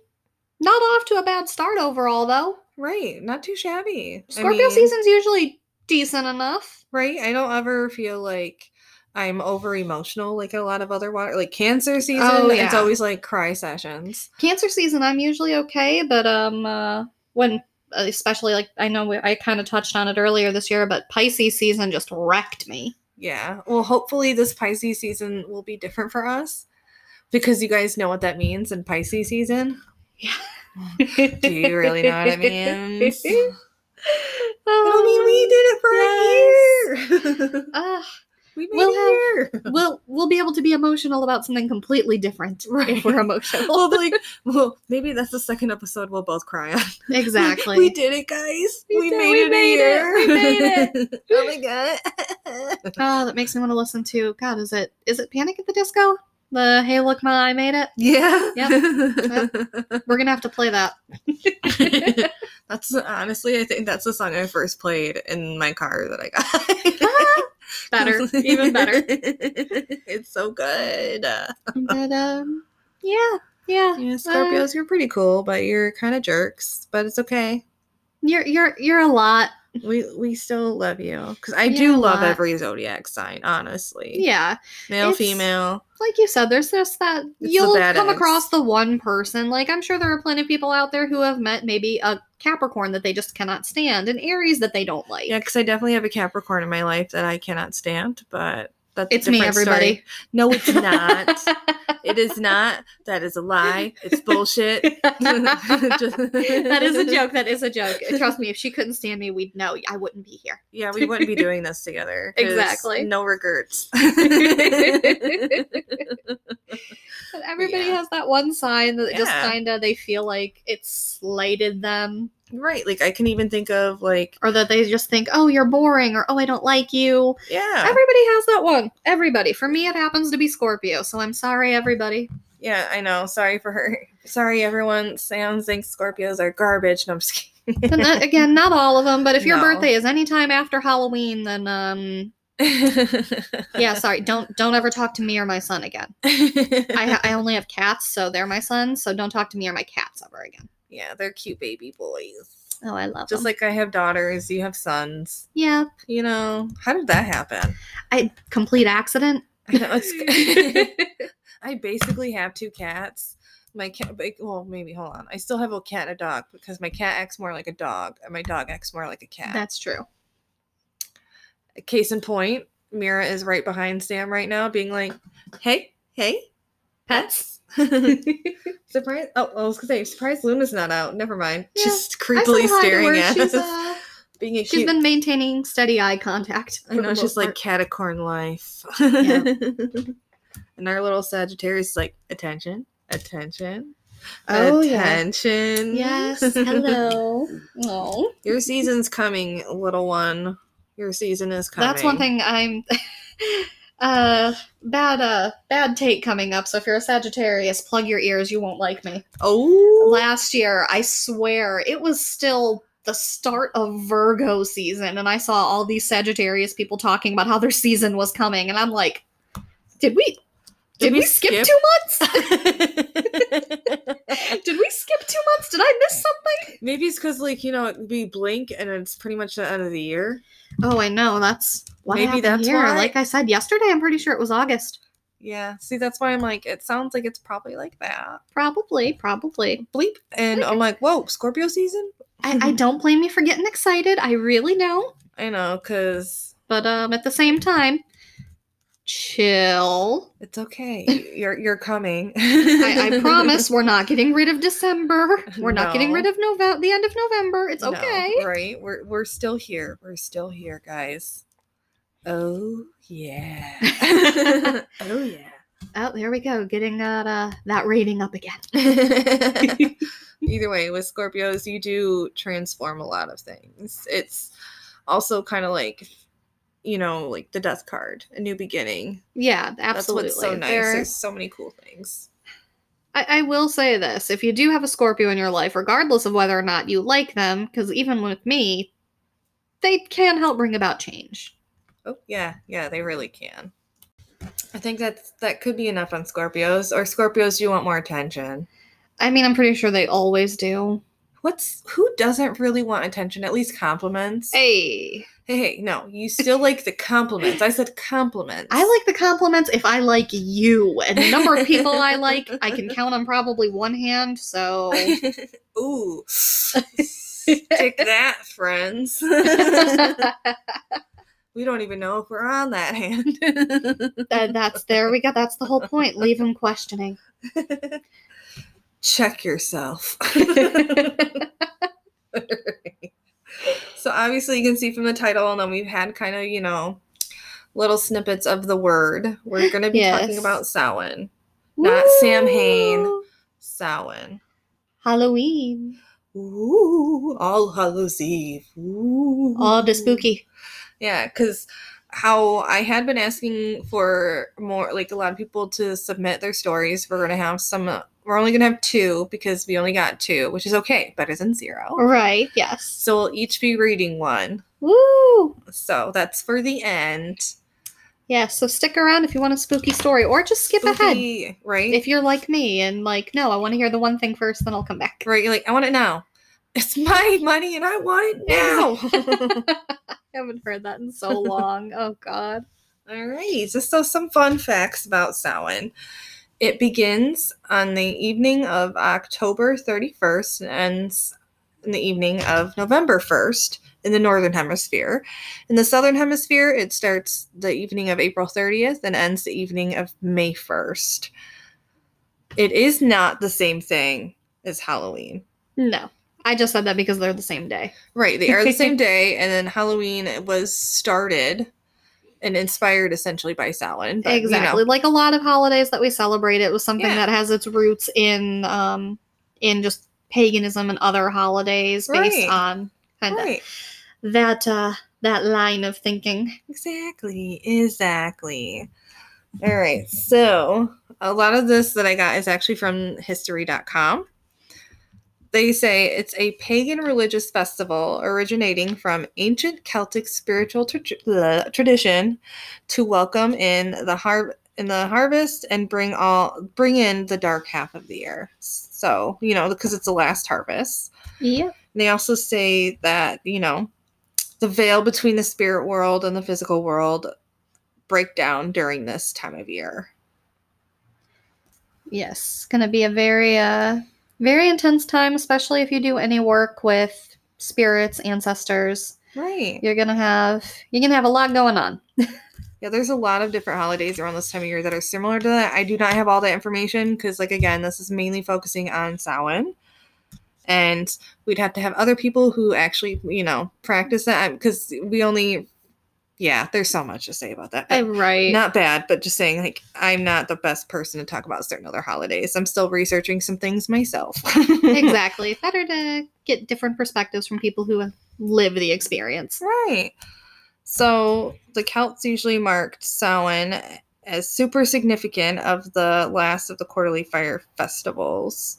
Speaker 1: not off to a bad start overall though.
Speaker 2: right, not too shabby. I
Speaker 1: Scorpio
Speaker 2: mean,
Speaker 1: season's usually decent enough.
Speaker 2: right? I don't ever feel like I'm over emotional like a lot of other water like cancer season.
Speaker 1: Oh, yeah.
Speaker 2: It's always like cry sessions.
Speaker 1: Cancer season, I'm usually okay, but um, uh, when especially like I know I kind of touched on it earlier this year, but Pisces season just wrecked me.
Speaker 2: Yeah. Well, hopefully this Pisces season will be different for us because you guys know what that means in Pisces season. Yeah. Do you really know what it means? I mean, we did it for a year.
Speaker 1: Uh,
Speaker 2: we a
Speaker 1: have-
Speaker 2: year.
Speaker 1: we'll we'll be able to be emotional about something completely different
Speaker 2: Right.
Speaker 1: if we're emotional.
Speaker 2: We'll like, well, maybe that's the second episode we'll both cry on.
Speaker 1: exactly.
Speaker 2: we did it, guys.
Speaker 1: We
Speaker 2: We,
Speaker 1: did-
Speaker 2: made
Speaker 1: we
Speaker 2: it
Speaker 1: made
Speaker 2: a
Speaker 1: it. We made
Speaker 2: it. oh my god.
Speaker 1: Oh, that makes me want to listen to. God, is it is it Panic at the Disco? The Hey Look Ma, I Made It.
Speaker 2: Yeah. Yeah.
Speaker 1: We're gonna have to play that.
Speaker 2: that's honestly, I think that's the song I first played in my car that I got.
Speaker 1: Ah, Better, even better.
Speaker 2: it's so good.
Speaker 1: But um, yeah, yeah.
Speaker 2: Yeah, Scorpios, you're pretty cool, but you're kind of jerks. But it's okay.
Speaker 1: You're you're you're a lot.
Speaker 2: We we still love you because I do love
Speaker 1: lot.
Speaker 2: every zodiac sign. Honestly,
Speaker 1: Yeah,
Speaker 2: male,
Speaker 1: It's-
Speaker 2: female.
Speaker 1: like you said, there's just that
Speaker 2: the
Speaker 1: you'll come across the one person. Like I'm sure there are plenty of people out there who have met maybe a Capricorn that they just cannot stand, and Aries that they don't like.
Speaker 2: Yeah, because I definitely have a Capricorn in my life that I cannot stand, but that's
Speaker 1: it's me,
Speaker 2: different story.
Speaker 1: everybody.
Speaker 2: No, it's not. it is not. That is a lie. It's bullshit.
Speaker 1: that is a joke. That is a joke. Trust me, if she couldn't stand me, we'd know I wouldn't be here.
Speaker 2: Yeah, we wouldn't be doing this together.
Speaker 1: Exactly.
Speaker 2: No regrets.
Speaker 1: But everybody
Speaker 2: Yeah.
Speaker 1: has that one sign that just kind of they feel like it slighted them,
Speaker 2: right. Like I can even think of like
Speaker 1: or that they just think, "Oh, you're boring," or "Oh, I don't like you."
Speaker 2: yeah.
Speaker 1: Everybody has that one. Everybody. For me, it happens to be Scorpio. So I'm sorry, everybody.
Speaker 2: Yeah, I know. Sorry for her. Sorry, everyone. Sam thinks Scorpios are garbage. No, I'm just kidding.
Speaker 1: And that, again, not all of them, but if your
Speaker 2: No.
Speaker 1: birthday is anytime after Halloween, then um, yeah, sorry. Don't don't ever talk to me or my son again. I ha- I only have cats, so they're my sons. So don't talk to me or my cats ever again.
Speaker 2: Yeah, they're cute baby boys.
Speaker 1: Oh, I love
Speaker 2: Just
Speaker 1: them.
Speaker 2: like I have daughters, you have sons.
Speaker 1: yeah,
Speaker 2: You know, how did that happen?
Speaker 1: I complete accident.
Speaker 2: I know it's. I basically have two cats. My cat, well, maybe hold on. I still have a cat and a dog because my cat acts more like a dog, and my dog acts more like a cat.
Speaker 1: That's true.
Speaker 2: Case in point, Mira is right behind Sam right now, being like, "Hey, hey, pets." surprise! Oh, I was gonna say, surprise. Luna's not out. Never mind.
Speaker 1: Yeah,
Speaker 2: Just creepily
Speaker 1: said hi to
Speaker 2: staring at
Speaker 1: She's,
Speaker 2: us,
Speaker 1: uh,
Speaker 2: being a
Speaker 1: she's
Speaker 2: cute.
Speaker 1: been maintaining steady eye contact.
Speaker 2: I know she's
Speaker 1: most
Speaker 2: like
Speaker 1: part.
Speaker 2: catacorn life.
Speaker 1: Yeah.
Speaker 2: and our little Sagittarius is like attention, attention,
Speaker 1: Oh, yeah.
Speaker 2: attention.
Speaker 1: Yes. Hello. Oh.
Speaker 2: Your season's coming, little one. Your season is coming.
Speaker 1: That's one thing I'm uh bad uh bad take coming up. So if you're a Sagittarius, plug your ears, you won't like me.
Speaker 2: Oh,
Speaker 1: Last year, I swear, it was still the start of Virgo season and I saw all these Sagittarius people talking about how their season was coming and I'm like, did we did, we, skip, two months? did we skip two months? Did I miss something?
Speaker 2: Maybe it's because like you know it'd be blink and it's pretty much the end of the year.
Speaker 1: Oh, I know. That's what
Speaker 2: Maybe
Speaker 1: happened
Speaker 2: that's
Speaker 1: here.
Speaker 2: why.
Speaker 1: Like I said yesterday, I'm pretty sure it was August.
Speaker 2: Yeah. See, that's why I'm like, it sounds like it's probably like that.
Speaker 1: Probably, probably.
Speaker 2: Bleep. And I'm like, whoa, Scorpio season.
Speaker 1: I, I don't blame you for getting excited. I really don't.
Speaker 2: I know, cause
Speaker 1: But um, at the same time, chill.
Speaker 2: it's okay. You're you're coming.
Speaker 1: I, I promise we're not getting rid of December. We're not getting rid of November. The end of November. It's
Speaker 2: No,
Speaker 1: okay.
Speaker 2: right? We're we're still here. We're still here, guys. Oh yeah. oh yeah.
Speaker 1: Oh, there we go. Getting that uh that rating up again.
Speaker 2: Either way, with Scorpios, you do transform a lot of things. It's also kind of like, you know, like the death card, a new beginning.
Speaker 1: Yeah, absolutely.
Speaker 2: That's what's so nice.
Speaker 1: There-
Speaker 2: There's so many cool things.
Speaker 1: I, I will say this: if you do have a Scorpio in your life, regardless of whether or not you like them, because even with me, they can help bring about change.
Speaker 2: Oh yeah, yeah, they really can. I think that's that could be enough on Scorpios. Or Scorpios, do you want more attention?
Speaker 1: I mean, I'm pretty sure they always do.
Speaker 2: what's who doesn't really want attention? At least compliments.
Speaker 1: Hey.
Speaker 2: Hey, no, you still like the compliments. I said compliments.
Speaker 1: I like the compliments if I like you. And the number of people I like, I can count on probably one hand. So
Speaker 2: Ooh. Take that, friends. we don't even know if we're on that hand.
Speaker 1: that, that's there we go. That's the whole point. Leave him questioning.
Speaker 2: Check yourself. So obviously you can see from the title and then we've had kind of, you know, little snippets of the word. We're going to be talking about Samhain. Not Sam Hain. Samhain.
Speaker 1: Halloween.
Speaker 2: Ooh, All Hallows Eve. Ooh.
Speaker 1: All the spooky.
Speaker 2: Yeah, because how I had been asking for more, like a lot of people to submit their stories. We're gonna have some. uh, We're only gonna have two because we only got two, which is okay, better than zero.
Speaker 1: Right, yes.
Speaker 2: So we'll each be reading one.
Speaker 1: Woo!
Speaker 2: So that's for the end.
Speaker 1: Yeah, so stick around if you want a spooky story, or just skip ahead
Speaker 2: right?
Speaker 1: if you're like me and like, no, I want to hear the one thing first, then I'll come back.
Speaker 2: right, you're like, I want it now. It's my money and I want it now.
Speaker 1: I haven't heard that in so long. Oh God.
Speaker 2: All right, just so some fun facts about Samhain. It begins on the evening of October 31st and ends in the evening of November 1st in the northern hemisphere. In the southern hemisphere, it starts the evening of April 30th and ends the evening of May 1st. It is not the same thing as Halloween.
Speaker 1: No, I just said that because they're the same day.
Speaker 2: Right, they are the same day, and then Halloween was started and inspired essentially by Samhain. but, you know,
Speaker 1: exactly, like a lot of holidays that we celebrate, it was something
Speaker 2: Yeah.
Speaker 1: that has its roots in um in just paganism and other holidays based
Speaker 2: Right.
Speaker 1: on kind of
Speaker 2: right.
Speaker 1: that uh that line of thinking.
Speaker 2: Exactly. Exactly. All right. So, a lot of this that I got is actually from history.com. They say it's a pagan religious festival originating from ancient Celtic spiritual tra- tradition to welcome in the har- in the harvest and bring all bring in the dark half of the year. So, you know, because it's the last harvest.
Speaker 1: Yep.
Speaker 2: They also say that, you know, the veil between the spirit world and the physical world break down during this time of year.
Speaker 1: Yes, gonna be a very uh very intense time, especially if you do any work with spirits, ancestors.
Speaker 2: Right.
Speaker 1: You're gonna have you're gonna have a lot going on.
Speaker 2: Yeah, there's a lot of different holidays around this time of year that are similar to that. I do not have all that information because, like, again, this is mainly focusing on Samhain. And we'd have to have other people who actually, you know, practice that because we only, yeah, there's so much to say about that.
Speaker 1: Uh, right.
Speaker 2: Not bad, but just saying, like, I'm not the best person to talk about certain other holidays. I'm still researching some things myself.
Speaker 1: exactly. Better to get different perspectives from people who live the experience.
Speaker 2: Right. So the Celts usually marked Samhain as super significant of the last of the quarterly fire festivals.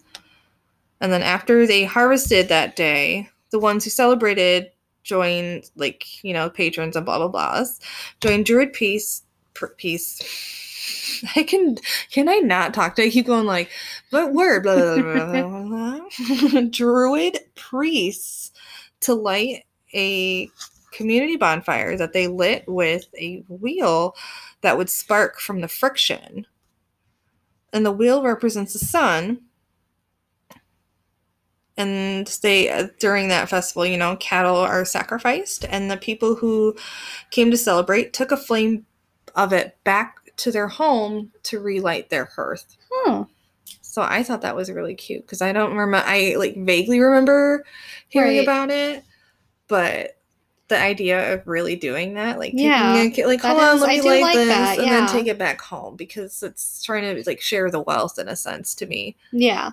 Speaker 2: And then after they harvested that day, the ones who celebrated joined, like, you know, patrons and blah, blah, blahs, join Druid Peace. Peace. I can, can I not talk to I keep going like, but word, blah, blah, blah, blah. Druid priests to light a community bonfire that they lit with a wheel that would spark from the friction. And the wheel represents the sun. And they, uh, during that festival, you know, cattle are sacrificed, and the people who came to celebrate took a flame of it back to their home to relight their hearth.
Speaker 1: Hmm.
Speaker 2: So I thought that was really cute because I don't remember. I like vaguely remember hearing
Speaker 1: Right.
Speaker 2: about it, but the idea of really doing that, like
Speaker 1: Yeah,
Speaker 2: ki- like hold on,
Speaker 1: is-
Speaker 2: let me light
Speaker 1: like
Speaker 2: this,
Speaker 1: that,
Speaker 2: and then take it back home because it's trying to like share the wealth in a sense to me.
Speaker 1: Yeah.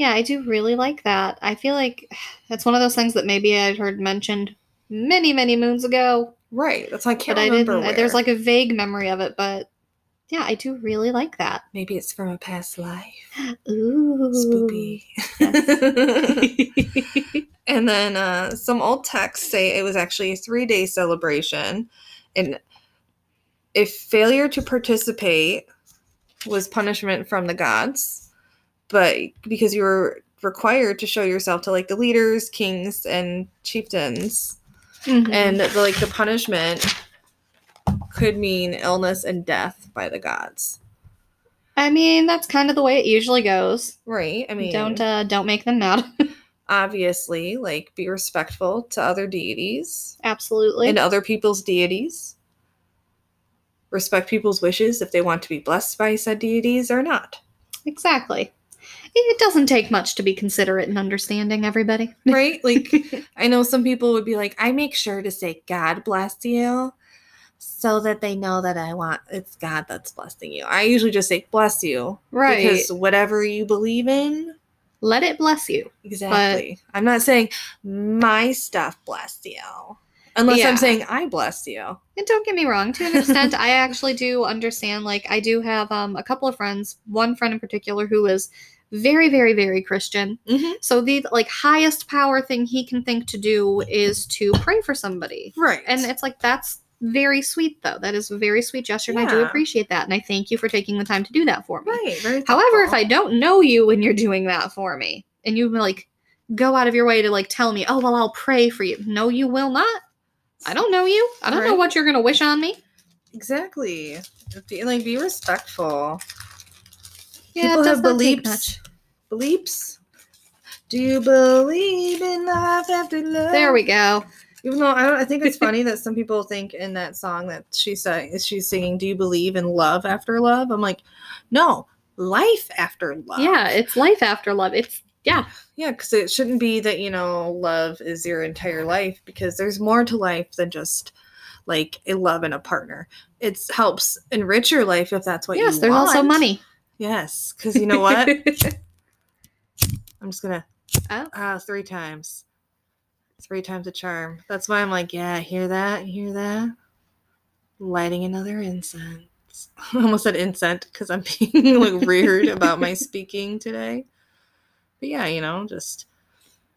Speaker 1: Yeah, I do really like that. I feel like it's one of those things that maybe I'd heard mentioned many, many moons ago,
Speaker 2: Right. That's why I can't
Speaker 1: but I
Speaker 2: remember.
Speaker 1: didn't. There's like a vague memory of it, but yeah, I do really like that.
Speaker 2: maybe it's from a past life.
Speaker 1: Ooh.
Speaker 2: Spoopy. and then uh, some old texts say it was actually a three day celebration. And if failure to participate was punishment from the gods, but because you were required to show yourself to like the leaders, kings, and chieftains.
Speaker 1: Mhm.
Speaker 2: And the, like the punishment could mean illness and death by the gods.
Speaker 1: I mean, that's kind of the way it usually goes.
Speaker 2: Right. I mean,
Speaker 1: don't uh, don't make them mad.
Speaker 2: obviously, like be respectful to other deities
Speaker 1: Absolutely.
Speaker 2: and other people's deities. Respect people's wishes if they want to be blessed by said deities or not.
Speaker 1: Exactly. It doesn't take much to be considerate and understanding, everybody.
Speaker 2: Right? Like, I know some people would be like, I make sure to say, God bless you, so that they know that I want it's God that's blessing you. I usually just say, bless you.
Speaker 1: right.
Speaker 2: Because whatever you believe in,
Speaker 1: Let it bless you.
Speaker 2: exactly. I'm not saying my stuff bless you. Unless
Speaker 1: Yeah.
Speaker 2: I'm saying I bless you.
Speaker 1: And don't get me wrong, to an extent, I actually do understand. Like, I do have um, a couple of friends, one friend in particular who is very, very, very Christian.
Speaker 2: Mm-hmm.
Speaker 1: So the like highest power thing he can think to do is to pray for somebody.
Speaker 2: Right.
Speaker 1: And it's like that's very sweet though. That is a very sweet gesture and I do appreciate that. And I thank you for taking the time to do that for me.
Speaker 2: right. Very
Speaker 1: However, if I don't know you when you're doing that for me, and you like go out of your way to like tell me, oh well, I'll pray for you. No, you will not. I don't know you. I don't know what you're gonna wish on me.
Speaker 2: Exactly. Be, like be respectful.
Speaker 1: Yeah,
Speaker 2: People
Speaker 1: does
Speaker 2: have beliefs. Beliefs. Do you believe in life after love?
Speaker 1: There we go.
Speaker 2: Even though I don't, I think it's funny that some people think in that song that she sang, she's singing, "Do you believe in love after love?" I'm like, no, life after love.
Speaker 1: Yeah, it's life after love. It's yeah,
Speaker 2: yeah, because it shouldn't be that you know love is your entire life because there's more to life than just like a love and a partner. It helps enrich your life if that's what you
Speaker 1: yes. There's also money.
Speaker 2: Yes, because you know what? I'm just gonna
Speaker 1: oh,
Speaker 2: ah three times. Three times a charm. That's why I'm like, yeah, hear that? Hear that? Lighting another incense. I almost said incense because I'm being like weird about my speaking today. But yeah, you know, just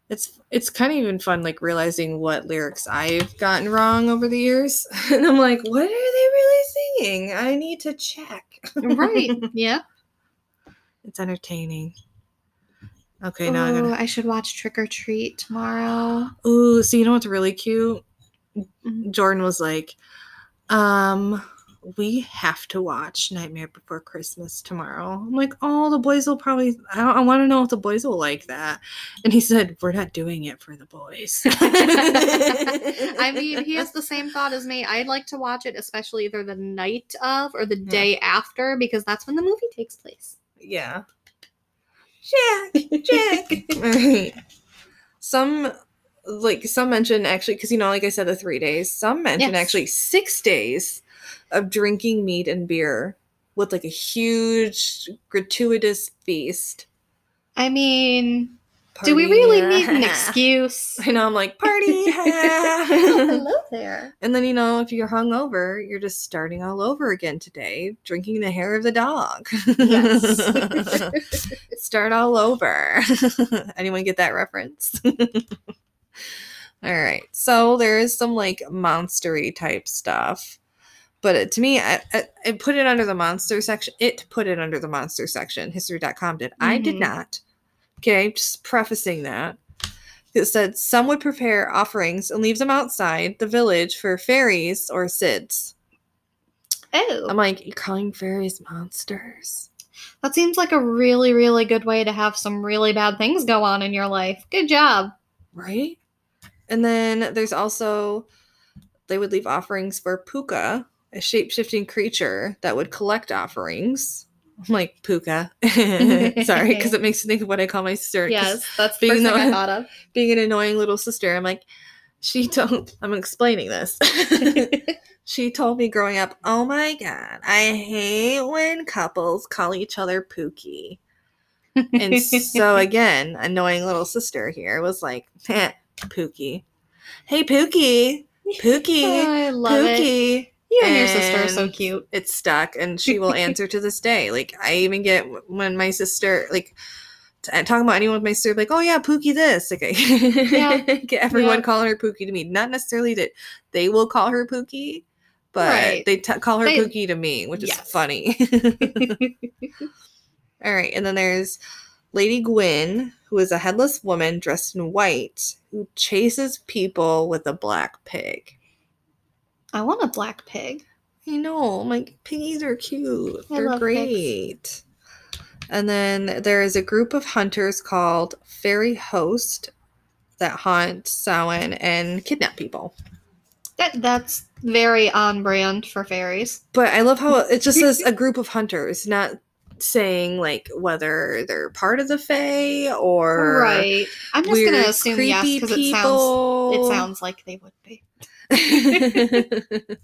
Speaker 2: it's it's kind of even fun like realizing what lyrics I've gotten wrong over the years. And I'm like, what are they really singing? I need to check.
Speaker 1: right. Yeah.
Speaker 2: It's entertaining. Okay, now I
Speaker 1: oh,
Speaker 2: gotta.
Speaker 1: I should watch Trick or Treat tomorrow.
Speaker 2: Ooh, so you know what's really cute?
Speaker 1: Mhm.
Speaker 2: Jordan was like, um, we have to watch Nightmare Before Christmas tomorrow. I'm like, oh, the boys will probably. I, I want to know if the boys will like that. And he said, we're not doing it for the boys.
Speaker 1: I mean, he has the same thought as me. I'd like to watch it, especially either the night of or the
Speaker 2: Yeah.
Speaker 1: day after, because that's when the movie takes place.
Speaker 2: Yeah. Jack, Jack. Right. Some like some mention actually because you know like I said the three days. Some mention
Speaker 1: Yes.
Speaker 2: actually six days of drinking meat and beer with like a huge gratuitous feast.
Speaker 1: I mean, do we really need an excuse?
Speaker 2: I know I'm like party.
Speaker 1: Hello there.
Speaker 2: and then you know if you're hungover, you're just starting all over again today, drinking the hair of the dog.
Speaker 1: Yes.
Speaker 2: start all over. Anyone get that reference? all right. So there is some like monstery type stuff. But it, to me, I, I, I put it under the monster section. It put it under the monster section. History.com did. I did
Speaker 1: mm-hmm.
Speaker 2: not. Okay, just prefacing that. It said some would prepare offerings and leave them outside the village for fairies or sids.
Speaker 1: Oh,
Speaker 2: I'm like, you're calling fairies monsters?
Speaker 1: that seems like a really, really good way to have some really bad things go on in your life. Good job.
Speaker 2: Right? And then there's also they would leave offerings for Puka, a shape-shifting creature that would collect offerings. I'm like Puka. Sorry, because it makes me think of what I call my sister.
Speaker 1: Yes, that's the first thing I thought of.
Speaker 2: Being an annoying little sister, I'm like, she told I'm explaining this. she told me growing up, oh my god, I hate when couples call each other Pookie. And so again, annoying little sister here was like, eh, Pookie. Hey Pookie. Pookie.
Speaker 1: I love it. You and your sister are so cute.
Speaker 2: It's stuck and she will answer to this day. Like I even get when my sister like talking about anyone with my sister like, oh yeah, Pookie this. Like I
Speaker 1: Yeah.
Speaker 2: get everyone
Speaker 1: Yeah.
Speaker 2: calling her Pookie to me. Not necessarily that they will call her Pookie, but
Speaker 1: Right.
Speaker 2: they t- call her
Speaker 1: They-
Speaker 2: Pookie to me, which is funny. All right, and then there's Lady Gwyn, who is a headless woman dressed in white who chases people with a black pig.
Speaker 1: I want a black pig.
Speaker 2: I know, like piggies are cute.
Speaker 1: I
Speaker 2: They're
Speaker 1: love pigs.
Speaker 2: great. And then there is a group of hunters called Fairy Host that hunt Samhain and kidnap people.
Speaker 1: That that's very on brand for fairies.
Speaker 2: But I love how it just says a group of hunters, not saying like whether they're part of the Fae or
Speaker 1: right. I'm just
Speaker 2: weird,
Speaker 1: gonna assume yes because it sounds
Speaker 2: people.
Speaker 1: it sounds like they would be.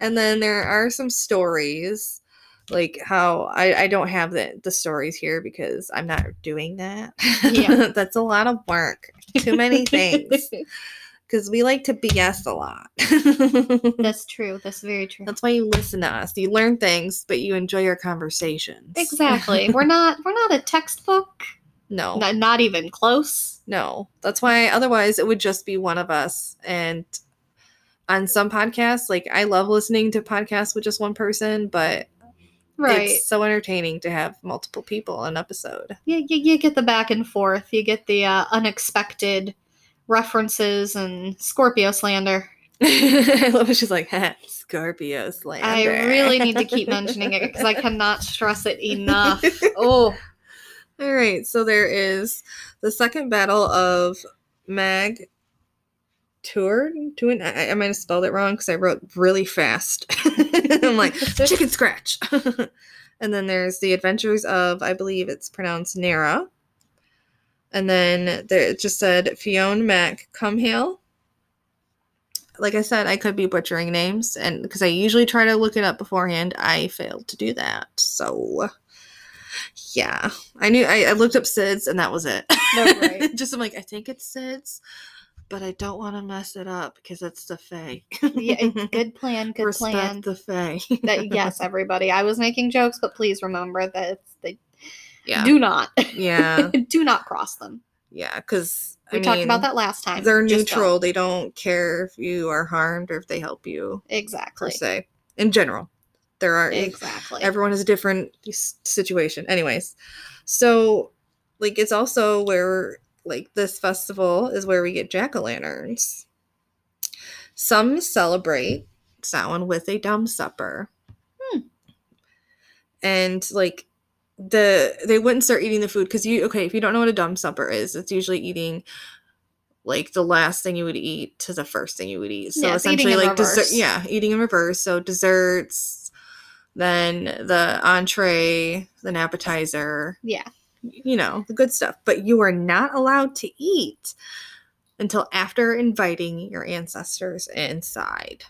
Speaker 2: and then there are some stories like how I, I don't have the, the stories here because I'm not doing that.
Speaker 1: Yeah.
Speaker 2: That's a lot of work. Too many things. Because we like to BS a lot.
Speaker 1: That's true. That's very true.
Speaker 2: That's why you listen to us. You learn things, but you enjoy your conversations.
Speaker 1: Exactly. we're not we're not a textbook.
Speaker 2: no.
Speaker 1: Not, not even close.
Speaker 2: No, that's why otherwise it would just be one of us. And on some podcasts, like I love listening to podcasts with just one person, but
Speaker 1: Right.
Speaker 2: it's so entertaining to have multiple people in an episode.
Speaker 1: you, you, you get the back and forth. You get the uh, unexpected references and Scorpio slander.
Speaker 2: I love it. She's like, "Ha, Scorpio slander.
Speaker 1: I really need to keep mentioning it because I cannot stress it enough. Oh,
Speaker 2: All right, so there is the second battle of Mag Tour. Tuin. I, I might have spelled it wrong because I wrote really fast. I'm like chicken scratch. and then there's the Adventures of, I believe it's pronounced Nara. And then there it just said Fionn Mac Cumhaill. Like I said, I could be butchering names, and because I usually try to look it up beforehand, I failed to do that. So yeah, I knew I, I looked up SIDS and that was it.
Speaker 1: No, right.
Speaker 2: Just I'm like, I think it's SIDS, but I don't want to mess it up because it's the Fae.
Speaker 1: yeah, it's good plan. Good
Speaker 2: Respect
Speaker 1: plan.
Speaker 2: the Fae.
Speaker 1: That, yes, everybody. I was making jokes, but please remember that it's, they
Speaker 2: yeah,
Speaker 1: do not,
Speaker 2: yeah,
Speaker 1: do not cross them.
Speaker 2: yeah. Because
Speaker 1: We talked about that last time.
Speaker 2: They're
Speaker 1: Just don't.
Speaker 2: neutral. They don't care if you are harmed or if they help you per
Speaker 1: Exactly.
Speaker 2: se. In general, there are eh,
Speaker 1: Exactly.
Speaker 2: everyone has a different situation anyways so like it's also where like this festival is where we get jack-o'-lanterns. Some celebrate Samhain with a dumb supper.
Speaker 1: Hmm.
Speaker 2: and like the they wouldn't start eating the food because you okay if you don't know what a dumb supper is it's usually eating like the last thing you would eat to the first thing you would eat. So
Speaker 1: Yeah,
Speaker 2: essentially like dessert yeah eating in reverse. So desserts then the entree then appetizer.
Speaker 1: Yeah.
Speaker 2: You know the good stuff but you are not allowed to eat until after inviting your ancestors inside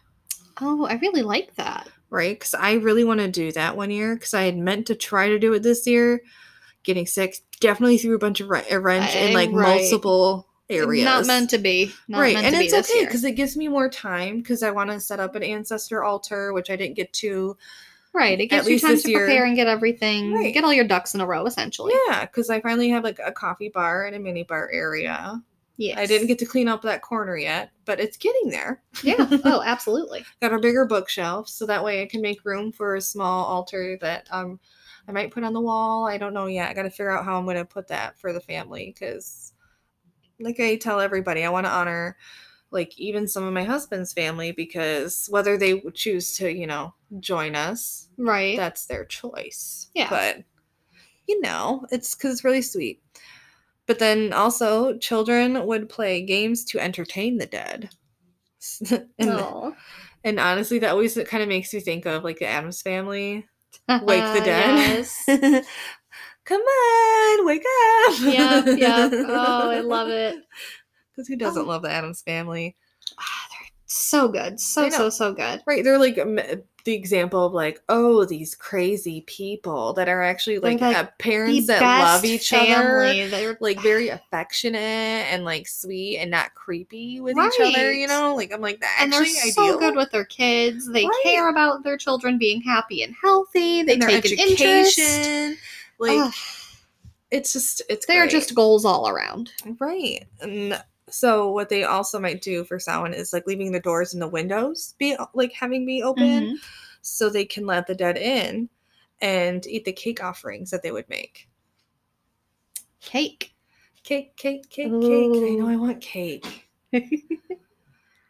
Speaker 1: Oh, I really like that.
Speaker 2: right because i really want to do that one year because i had meant to try to do it this year getting sick definitely threw a bunch of re- a wrench in
Speaker 1: Uh,
Speaker 2: like
Speaker 1: right.
Speaker 2: multiple areas
Speaker 1: Not meant to be. Not
Speaker 2: right and it's okay because it gives me more time because i want to set up an ancestor altar which i didn't get to
Speaker 1: Right. It gives you
Speaker 2: least
Speaker 1: time to
Speaker 2: year-
Speaker 1: prepare and get everything,
Speaker 2: Right.
Speaker 1: get all your ducks in a row, essentially.
Speaker 2: yeah because i finally have like a coffee bar and a mini bar area
Speaker 1: Yes.
Speaker 2: i didn't get to clean up that corner yet but it's getting there
Speaker 1: Yeah. Oh, absolutely.
Speaker 2: got a bigger bookshelf so that way I can make room for a small altar that um I might put on the wall. I don't know yet. I got to figure out how I'm going to put that for the family cuz like I tell everybody, I want to honor like even some of my husband's family because whether they would choose to, you know, join us,
Speaker 1: Right.
Speaker 2: that's their choice.
Speaker 1: Yeah.
Speaker 2: But you know, it's cuz it's really sweet. But then also children would play games to entertain the dead. and and honestly, that always kind of makes me think of like the Addams family, wake the dead.
Speaker 1: yes.
Speaker 2: Come on, wake up!
Speaker 1: Yeah, yeah. Oh, I love it.
Speaker 2: Because who doesn't
Speaker 1: Oh.
Speaker 2: love the Addams family?
Speaker 1: Ah, they're so good. So, so, so good.
Speaker 2: Right? They're like um, the example of like, oh, these crazy people that are actually like,
Speaker 1: like
Speaker 2: uh, parents that love each other.
Speaker 1: They're
Speaker 2: Like very affectionate and like sweet and not creepy with each other, you know? Like I'm like that
Speaker 1: and they're so
Speaker 2: ideal.
Speaker 1: good with their kids. They
Speaker 2: Right.
Speaker 1: care about their children being happy and healthy. They
Speaker 2: and
Speaker 1: take an interest.
Speaker 2: education. Like
Speaker 1: Ugh,
Speaker 2: it's just it's
Speaker 1: they're
Speaker 2: great.
Speaker 1: just goals all around.
Speaker 2: Right. And so what they also might do for Samhain is like leaving the doors and the windows be like having be open
Speaker 1: Mhm.
Speaker 2: so they can let the dead in and eat the cake offerings that they would make.
Speaker 1: Cake.
Speaker 2: Cake, cake, cake, cake. I know I want cake.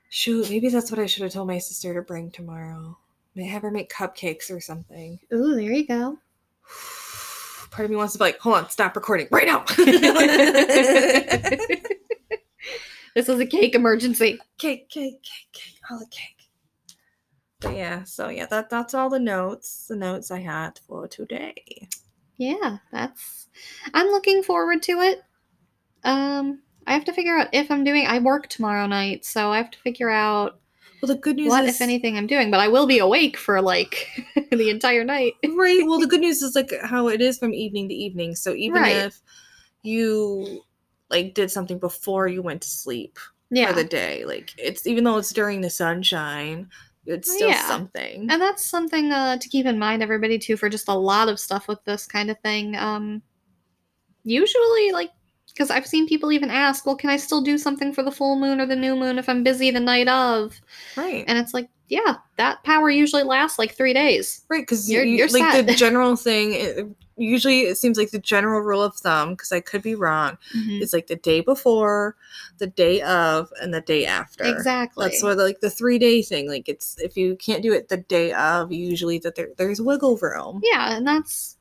Speaker 2: Shoot, maybe that's what I should have told my sister to bring tomorrow. May have her make cupcakes or something.
Speaker 1: Ooh, there you go.
Speaker 2: Part of me wants to be like, hold on, stop recording right now.
Speaker 1: This is a cake emergency.
Speaker 2: cake, cake, cake, cake, all the cake. But yeah, so yeah, that that's all the notes, the notes I had for today.
Speaker 1: Yeah, that's. I'm looking forward to it. Um, I have to figure out if I'm doing. I work tomorrow night, so I have to figure out
Speaker 2: Well, the good news
Speaker 1: what,
Speaker 2: is,
Speaker 1: if anything, I'm doing. But I will be awake for like the entire night.
Speaker 2: right. Well, the good news is like how it is from evening to evening. So even
Speaker 1: Right.
Speaker 2: if you like did something before you went to sleep
Speaker 1: Yeah,
Speaker 2: for the day, like it's even though it's during the sunshine, it's still
Speaker 1: Yeah.
Speaker 2: something.
Speaker 1: and that's something uh, to keep in mind, everybody, too, for just a lot of stuff with this kind of thing. Um, usually, like, because I've seen people even ask, "Well, can I still do something for the full moon or the new moon if I'm busy the night of?"
Speaker 2: right.
Speaker 1: And it's like, yeah, that power usually lasts like three days.
Speaker 2: Right, because
Speaker 1: You're- you're
Speaker 2: like the general thing, usually it seems like the general rule of thumb, because I could be wrong,
Speaker 1: Mm-hmm.
Speaker 2: is like the day before, the day of, and the day after.
Speaker 1: Exactly.
Speaker 2: That's what like the three day thing. Like it's if you can't do it the day of, usually that there there's wiggle room.
Speaker 1: Yeah, and that's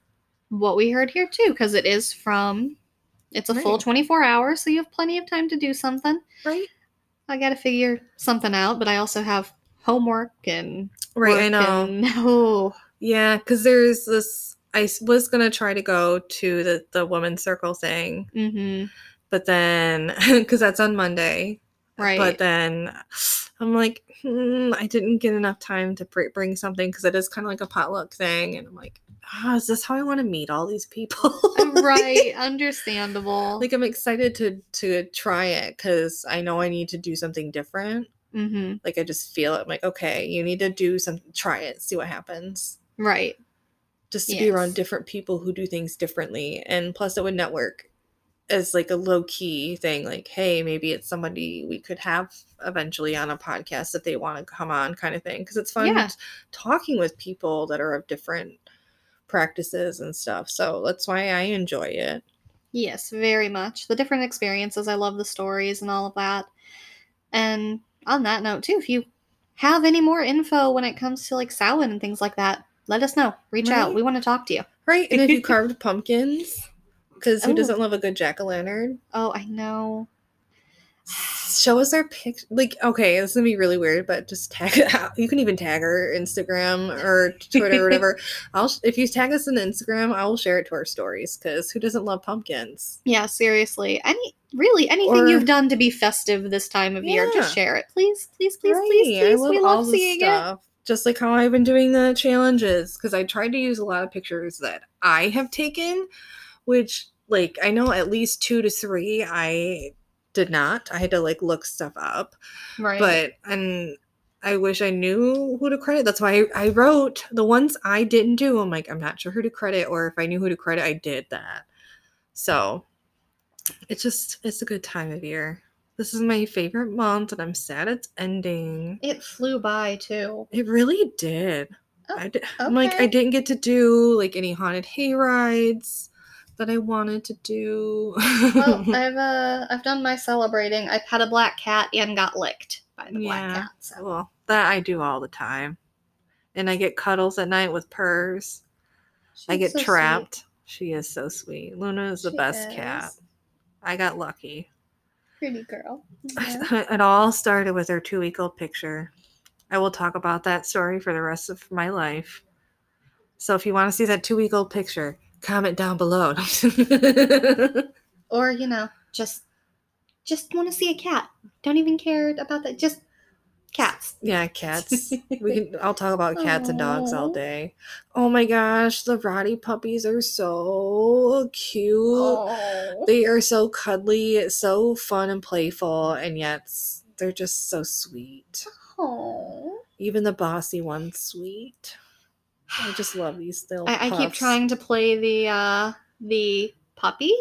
Speaker 1: what we heard here too, because it is from. It's a full 24 hours, so you have plenty of time to do something.
Speaker 2: Right.
Speaker 1: I got to figure something out, but I also have homework and
Speaker 2: Right. I know.
Speaker 1: and- oh,
Speaker 2: Yeah, because there's this. I was gonna try to go to the the women's circle thing,
Speaker 1: hmm
Speaker 2: but then because that's on Monday.
Speaker 1: right.
Speaker 2: But then I'm like, hmm, I didn't get enough time to br- bring something because it is kind of like a potluck thing, and I'm like, ah, is this how I want to meet all these people?
Speaker 1: right, understandable.
Speaker 2: like I'm excited to to try it because I know I need to do something different.
Speaker 1: hmm
Speaker 2: Like I just feel it. I'm like, okay, you need to do some, try it, see what happens.
Speaker 1: Right.
Speaker 2: Just to be around different people who do things differently, and plus it would network as like a low key thing. Like, hey, maybe it's somebody we could have eventually on a podcast if they want to come on, kind of thing. Because it's fun
Speaker 1: Yeah.
Speaker 2: talking with people that are of different practices and stuff. So that's why I enjoy it.
Speaker 1: Yes, very much. The different experiences. I love the stories and all of that. And on that note, too, if you have any more info when it comes to like Samhain and things like that, let us know. Reach out. We want to talk to you.
Speaker 2: Right. And if you carved pumpkins, because who
Speaker 1: Oh.
Speaker 2: doesn't love a good jack o' lantern?
Speaker 1: Oh, I know.
Speaker 2: Show us our pic. Like, okay, this is gonna be really weird, but just tag it out. You can even tag her Instagram or Twitter or whatever. I'll if you tag us on Instagram, I will share it to our stories. Because who doesn't love pumpkins?
Speaker 1: Yeah, seriously. Any really anything
Speaker 2: Or-
Speaker 1: you've done to be festive this time of year, just share it, please, please, please,
Speaker 2: Right,
Speaker 1: please, please. we
Speaker 2: all
Speaker 1: love seeing it.
Speaker 2: Just like how I've been doing the challenges, because I tried to use a lot of pictures that I have taken, which like I know at least two to three I did not. I had to like look stuff up.
Speaker 1: Right.
Speaker 2: but and I wish I knew who to credit. That's why I, I wrote the ones I didn't do. I'm like, I'm not sure who to credit, or if I knew who to credit, I did that. So it's just it's a good time of year. This is my favorite month, and I'm sad it's ending.
Speaker 1: it flew by too.
Speaker 2: It really did.
Speaker 1: Oh,
Speaker 2: I did, I'm like I didn't get to do like any haunted hay rides that I wanted to do.
Speaker 1: Well, I've uh I've done my celebrating. I pet a black cat and got licked by the black cat. So
Speaker 2: Well, that I do all the time. And I get cuddles at night with purs. I get
Speaker 1: so sweet.
Speaker 2: trapped. She is so sweet. Luna is the
Speaker 1: She
Speaker 2: best cat. I got lucky.
Speaker 1: Pretty girl. Yeah.
Speaker 2: it all started with her two week old picture. I will talk about that story for the rest of my life. So if you want to see that two week old picture, comment down below.
Speaker 1: or you know, just just want to see a cat. Don't even care about that. Just cats.
Speaker 2: yeah, cats. We can I'll talk about cats and dogs all day. Oh my gosh, the Roddy puppies are so cute.
Speaker 1: Oh.
Speaker 2: They are so cuddly, so fun and playful, and yet they're just so sweet.
Speaker 1: Oh.
Speaker 2: Even the bossy one's sweet. I just love these little.
Speaker 1: I, I keep trying to play the uh the puppy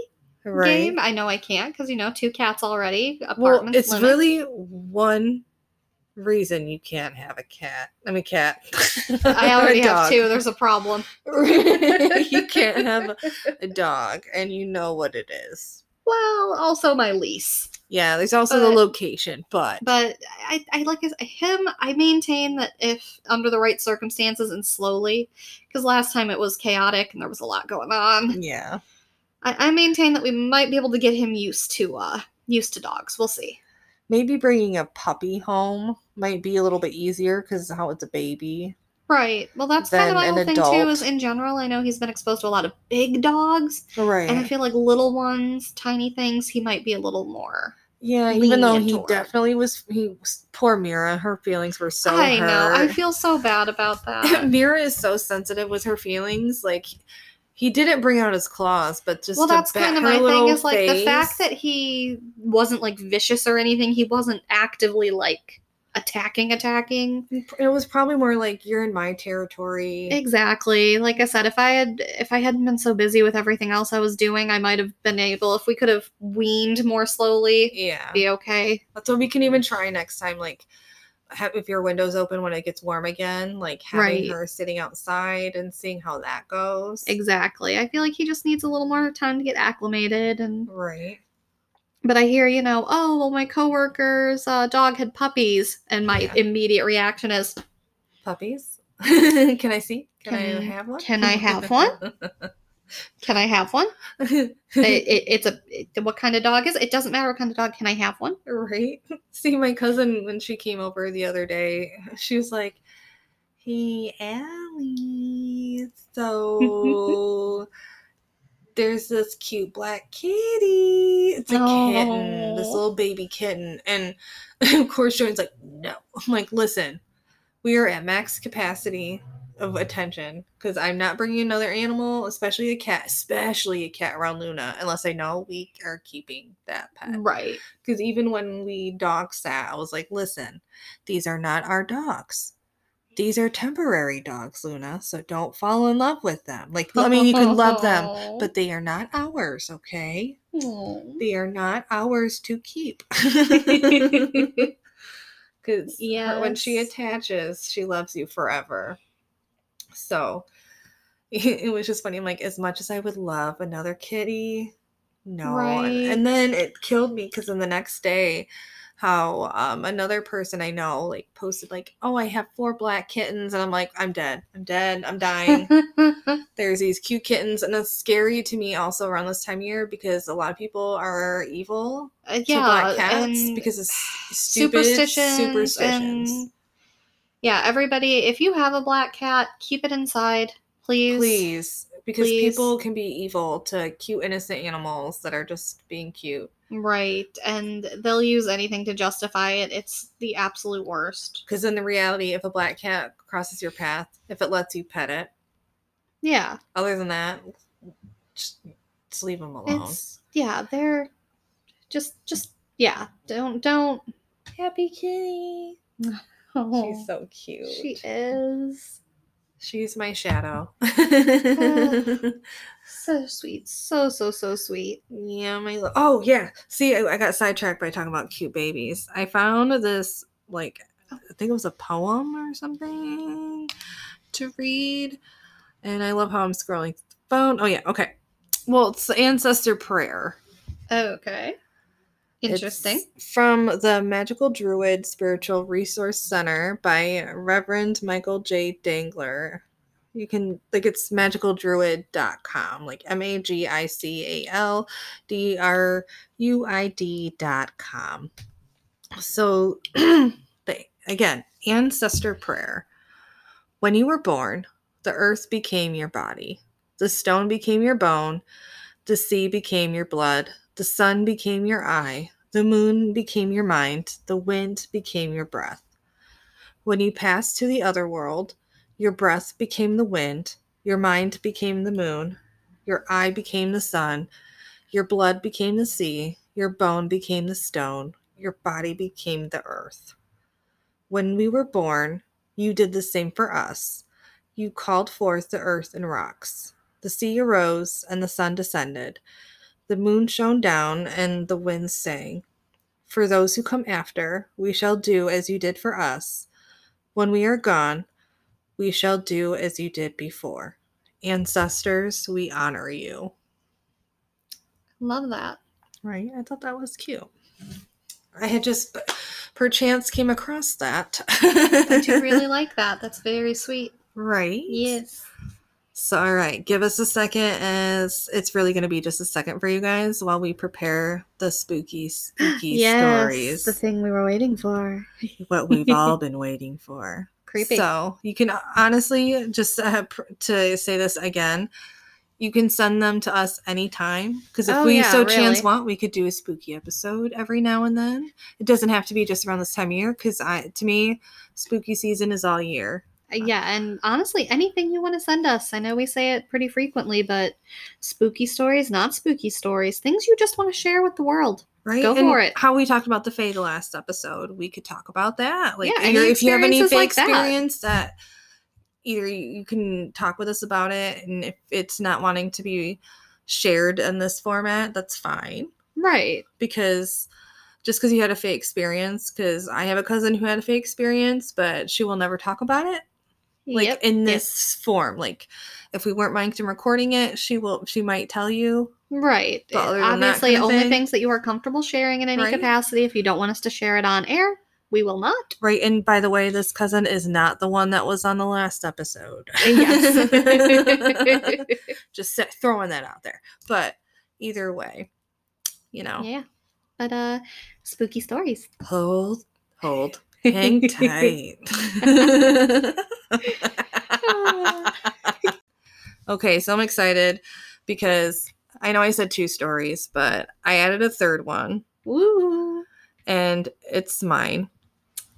Speaker 2: right.
Speaker 1: game. I know I can't because you know two cats already.
Speaker 2: Well, it's
Speaker 1: limit.
Speaker 2: really one reason you can't have a cat. I mean, cat.
Speaker 1: I
Speaker 2: a
Speaker 1: already have two. There's a problem.
Speaker 2: you can't have a dog, and you know what it is.
Speaker 1: Well, also my lease.
Speaker 2: Yeah, there's also the location, but
Speaker 1: But I, I like his, him. I maintain that if under the right circumstances and slowly, because last time it was chaotic and there was a lot going on.
Speaker 2: yeah.
Speaker 1: I, I maintain that we might be able to get him used to uh used to dogs. We'll see.
Speaker 2: Maybe bringing a puppy home might be a little bit easier because how it's a baby.
Speaker 1: Right. Well, that's kind of my whole thing too. Is in general, I know he's been exposed to a lot of big dogs,
Speaker 2: Right.
Speaker 1: and I feel like little ones, tiny things, he might be a little more.
Speaker 2: yeah, even though he
Speaker 1: toward.
Speaker 2: definitely was, he was, poor Mira, her feelings were so
Speaker 1: I know. I feel so bad about that.
Speaker 2: Mira is so sensitive with her feelings. Like he didn't bring out his claws, but just
Speaker 1: well, that's kind of my thing. Is like the fact that he wasn't like vicious or anything. He wasn't actively like attacking, attacking.
Speaker 2: it was probably more like you're in my territory.
Speaker 1: Exactly. Like I said, if I had if I hadn't been so busy with everything else I was doing, I might have been able. If we could have weaned more slowly,
Speaker 2: yeah,
Speaker 1: be okay.
Speaker 2: that's what we can even try next time. Like, if your window's open when it gets warm again, like having
Speaker 1: Right.
Speaker 2: her sitting outside and seeing how that goes.
Speaker 1: Exactly. I feel like he just needs a little more time to get acclimated and
Speaker 2: Right.
Speaker 1: but I hear, you know, oh well my coworker's uh, dog had puppies and my
Speaker 2: Yeah.
Speaker 1: immediate reaction is
Speaker 2: Puppies. can I see? Can, I have one?
Speaker 1: can I have one? can I have one? it, it, it's a it- what kind of dog is it? It doesn't matter what kind of dog. Can I have one?
Speaker 2: Right. See, my cousin, when she came over the other day, she was like, Hey, Allie. So there's this cute black kitty. It's a kitten, this little baby kitten. And of course, Jordan's like, No. I'm like, Listen, we are at max capacity of attention because I'm not bringing another animal, especially a cat, especially a cat around Luna, unless I know we are keeping that pet.
Speaker 1: Right.
Speaker 2: Because even when we dog sat, I was like, listen, these are not our dogs. These are temporary dogs, Luna. So don't fall in love with them. Like, I mean, you can love them, but they are not ours, okay?
Speaker 1: Aw.
Speaker 2: They are not ours to keep. Because when she attaches, she loves you forever. So it was just funny. I'm like, as much as I would love another kitty, no. And-
Speaker 1: Right.
Speaker 2: And then it killed me because then the next day, how um, another person I know like posted like, "Oh, I have four black kittens," and I'm like, "I'm dead. I'm dead. I'm dying." There's these cute kittens, and it's scary to me also around this time of year because a lot of people are evil
Speaker 1: Uh,
Speaker 2: to
Speaker 1: yeah,
Speaker 2: black cats because it's stupid
Speaker 1: superstitions,
Speaker 2: superstitions.
Speaker 1: Yeah, everybody, if you have a black cat, keep it inside, please.
Speaker 2: Please, because
Speaker 1: Please.
Speaker 2: people can be evil to cute, innocent animals that are just being cute.
Speaker 1: Right, and they'll use anything to justify it. It's the absolute worst.
Speaker 2: Because in the reality, if a black cat crosses your path, if it lets you pet it,
Speaker 1: Yeah,
Speaker 2: other than that, just, just leave them alone.
Speaker 1: it's yeah, they're just just yeah. Don't don't.
Speaker 2: Happy kitty.
Speaker 1: Oh,
Speaker 2: She's so cute.
Speaker 1: she is
Speaker 2: She's my shadow.
Speaker 1: Oh, so sweet, so so so sweet.
Speaker 2: Yeah, my lo- oh yeah. See, I, I got sidetracked by talking about cute babies. I found this like oh. I think it was a poem or something to read, and I love how I'm scrolling the phone. Oh yeah, okay. Well, it's the ancestor prayer.
Speaker 1: Okay, interesting.
Speaker 2: It's from the Magical Druid Spiritual Resource Center by Reverend Michael J. Dangler. You can like it's magicaldruid.com, like M A G I C A L D R U I D.com. So, again, ancestor prayer. When you were born, the earth became your body, the stone became your bone, the sea became your blood, the sun became your eye, the moon became your mind, the wind became your breath. When you passed to the other world, your breath became the wind, your mind became the moon, your eye became the sun, your blood became the sea, your bone became the stone, your body became the earth. When we were born, you did the same for us. You called forth the earth and rocks. The sea arose and the sun descended. The moon shone down and the winds sang. for those who come after, we shall do as you did for us. When we are gone, we shall do as you did before. Ancestors, we honor you.
Speaker 1: Love that.
Speaker 2: Right? I thought that was cute. I had just perchance came across that.
Speaker 1: I do really like that. That's very sweet.
Speaker 2: right?
Speaker 1: Yes.
Speaker 2: So, all right, give us a second as it's really going to be just a second for you guys while we prepare the spooky, spooky stories.
Speaker 1: The thing we were waiting for.
Speaker 2: what we've all been waiting for.
Speaker 1: Creepy.
Speaker 2: So, you can honestly just uh, pr- to say this again, you can send them to us anytime because if
Speaker 1: Oh,
Speaker 2: we
Speaker 1: yeah,
Speaker 2: so chance want, we could do a spooky episode every now and then. It doesn't have to be just around this time of year because I, to me, spooky season is all year.
Speaker 1: Uh, Yeah, and honestly, anything you want to send us. I know we say it pretty frequently, but spooky stories, not spooky stories, things you just want to share with the world.
Speaker 2: Right.
Speaker 1: Go
Speaker 2: And
Speaker 1: for it.
Speaker 2: How we talked about the Fae the last episode, we could talk about that. Like,
Speaker 1: Yeah,
Speaker 2: if you have any Fae
Speaker 1: like
Speaker 2: experience that. either you you can talk with us about it, and if it's not wanting to be shared in this format, that's fine.
Speaker 1: Right.
Speaker 2: Because just because you had a Fae experience, because I have a cousin who had a Fae experience, but she will never talk about it like
Speaker 1: Yep,
Speaker 2: in
Speaker 1: yep.
Speaker 2: this form. Like, if we weren't mic'd and recording it, she will. She might tell you.
Speaker 1: Right.
Speaker 2: But other than that
Speaker 1: Obviously,
Speaker 2: kind of
Speaker 1: only
Speaker 2: thing-
Speaker 1: things that you are comfortable sharing in any
Speaker 2: Right.
Speaker 1: capacity. If you don't want us to share it on air, we will not.
Speaker 2: Right. And by the way, this cousin is not the one that was on the last episode.
Speaker 1: Yes.
Speaker 2: Just throwing that out there. But either way, you know,
Speaker 1: yeah. But uh spooky stories.
Speaker 2: hold, hold, hang tight. okay, so I'm excited because I know I said two stories, but I added a third one
Speaker 1: Woo.
Speaker 2: and it's mine.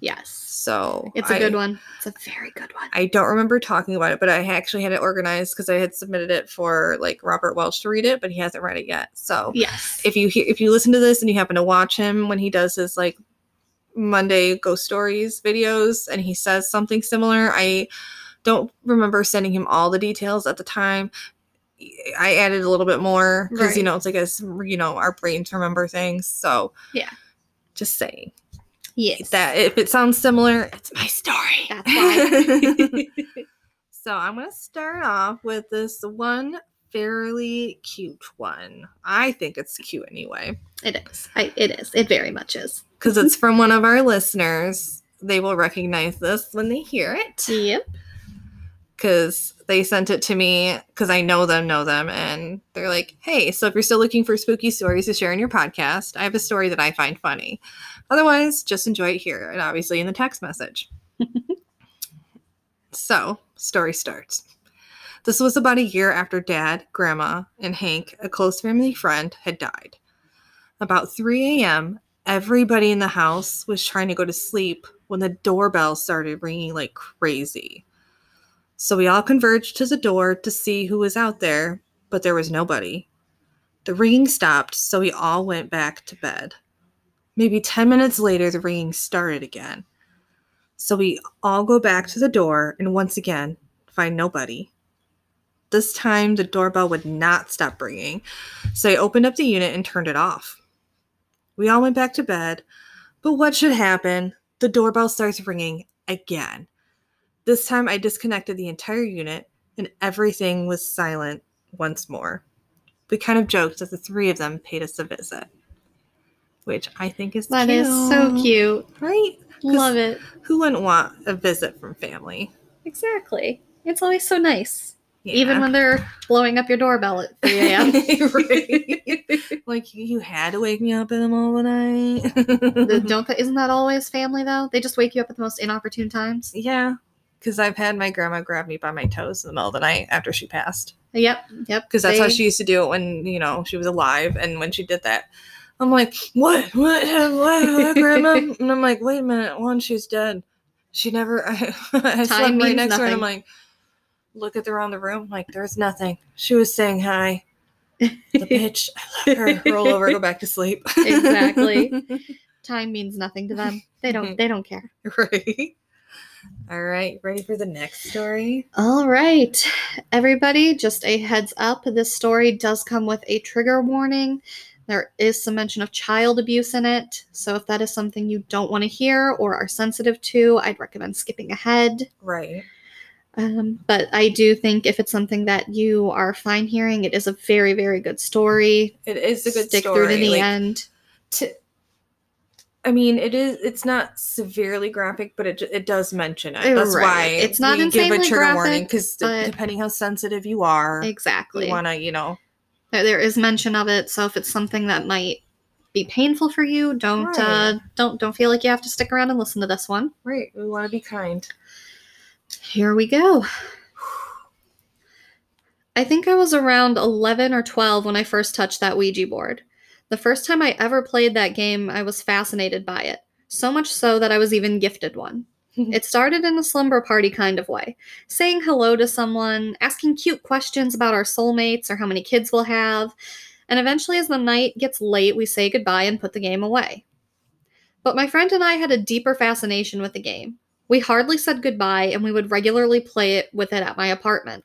Speaker 1: Yes.
Speaker 2: So
Speaker 1: It's a
Speaker 2: I-
Speaker 1: good one. It's a very good one.
Speaker 2: I don't remember talking about it, but I actually had it organized because I had submitted it for like Robert Welch to read it, but he hasn't read it yet. So
Speaker 1: yes.
Speaker 2: if you hear, if you listen to this and you happen to watch him when he does his like Monday ghost stories videos and he says something similar, I don't remember sending him all the details at the time. I added a little bit more because you know it's like as you know our brains remember things. So
Speaker 1: Yeah.
Speaker 2: just saying
Speaker 1: yes.
Speaker 2: that if it sounds similar, it's my story.
Speaker 1: That's why.
Speaker 2: so I'm gonna start off with this one fairly cute one. I think it's cute anyway
Speaker 1: it is. I, it is. It very much is.
Speaker 2: because it's from one of our listeners. They will recognize this when they hear it
Speaker 1: Yep.
Speaker 2: because they sent it to me because I know them, know them, and they're like, "Hey, so if you're still looking for spooky stories to share in your podcast, I have a story that I find funny. Otherwise, just enjoy it here and obviously in the text message." so, story starts. This was about a year after Dad, Grandma, and Hank, a close family friend, had died. About 3 a.m., everybody in the house was trying to go to sleep when the doorbell started ringing like crazy. So we all converged to the door to see who was out there, but there was nobody. The ringing stopped, so we all went back to bed. Maybe 10 minutes later, the ringing started again. So we all go back to the door and once again find nobody. This time, the doorbell would not stop ringing, so I opened up the unit and turned it off. We all went back to bed, but what should happen? The doorbell starts ringing again. This time I disconnected the entire unit and everything was silent once more. We kind of joked that the three of them paid us a visit, which I think is
Speaker 1: That
Speaker 2: cute.
Speaker 1: is so cute.
Speaker 2: Right?
Speaker 1: Love it.
Speaker 2: Who wouldn't want a visit from family?
Speaker 1: Exactly. It's always so nice.
Speaker 2: Yeah.
Speaker 1: Even when they're blowing up your doorbell at 3 a.m.
Speaker 2: Like you had to wake me up in the middle of the night.
Speaker 1: Don't isn't that always family though? They just wake you up at the most inopportune times.
Speaker 2: yeah, because I've had my grandma grab me by my toes in the middle of the night after she passed.
Speaker 1: Yep, yep.
Speaker 2: because that's how she used to do it when you know she was alive and when she did that i'm like what what what, what grandma and i'm like wait a minute one she's dead she never i, I slept right next to her and i'm like look at around the room like there's nothing she was saying hi the bitch i let her roll over go back to sleep
Speaker 1: Exactly. Time means nothing to them. They
Speaker 2: Mm-hmm.
Speaker 1: don't. They don't care.
Speaker 2: right all right ready for the next story
Speaker 1: All right, everybody. Just a heads up. This story does come with a trigger warning. There is some mention of child abuse in it, so if that is something you don't want to hear or are sensitive to, I'd recommend skipping ahead.
Speaker 2: Right.
Speaker 1: Um, but I do think if it's something that you are fine hearing, it is a very, very good story.
Speaker 2: It is a good
Speaker 1: Stick
Speaker 2: story.
Speaker 1: through to the
Speaker 2: like,
Speaker 1: end.
Speaker 2: to I mean, it is. It's not severely graphic, but it it does mention it.
Speaker 1: Uh,
Speaker 2: That's
Speaker 1: right.
Speaker 2: why
Speaker 1: It's not
Speaker 2: we give a trigger warning because depending how sensitive you are,
Speaker 1: Exactly.
Speaker 2: you want to, you know,
Speaker 1: There- is mention of it, so if it's something that might be painful for you, don't uh, don't don't feel like you have to stick around and listen to this one.
Speaker 2: right? We want to be kind.
Speaker 1: Here we go. I think I was around 11 or 12 when I first touched that Ouija board. The first time I ever played that game, I was fascinated by it. So much so that I was even gifted one. it started in a slumber party kind of way, saying hello to someone, asking cute questions about our soulmates or how many kids we'll have, and eventually, as the night gets late, we say goodbye and put the game away. But my friend and I had a deeper fascination with the game. We hardly said goodbye, and we would regularly play it with it at my apartment.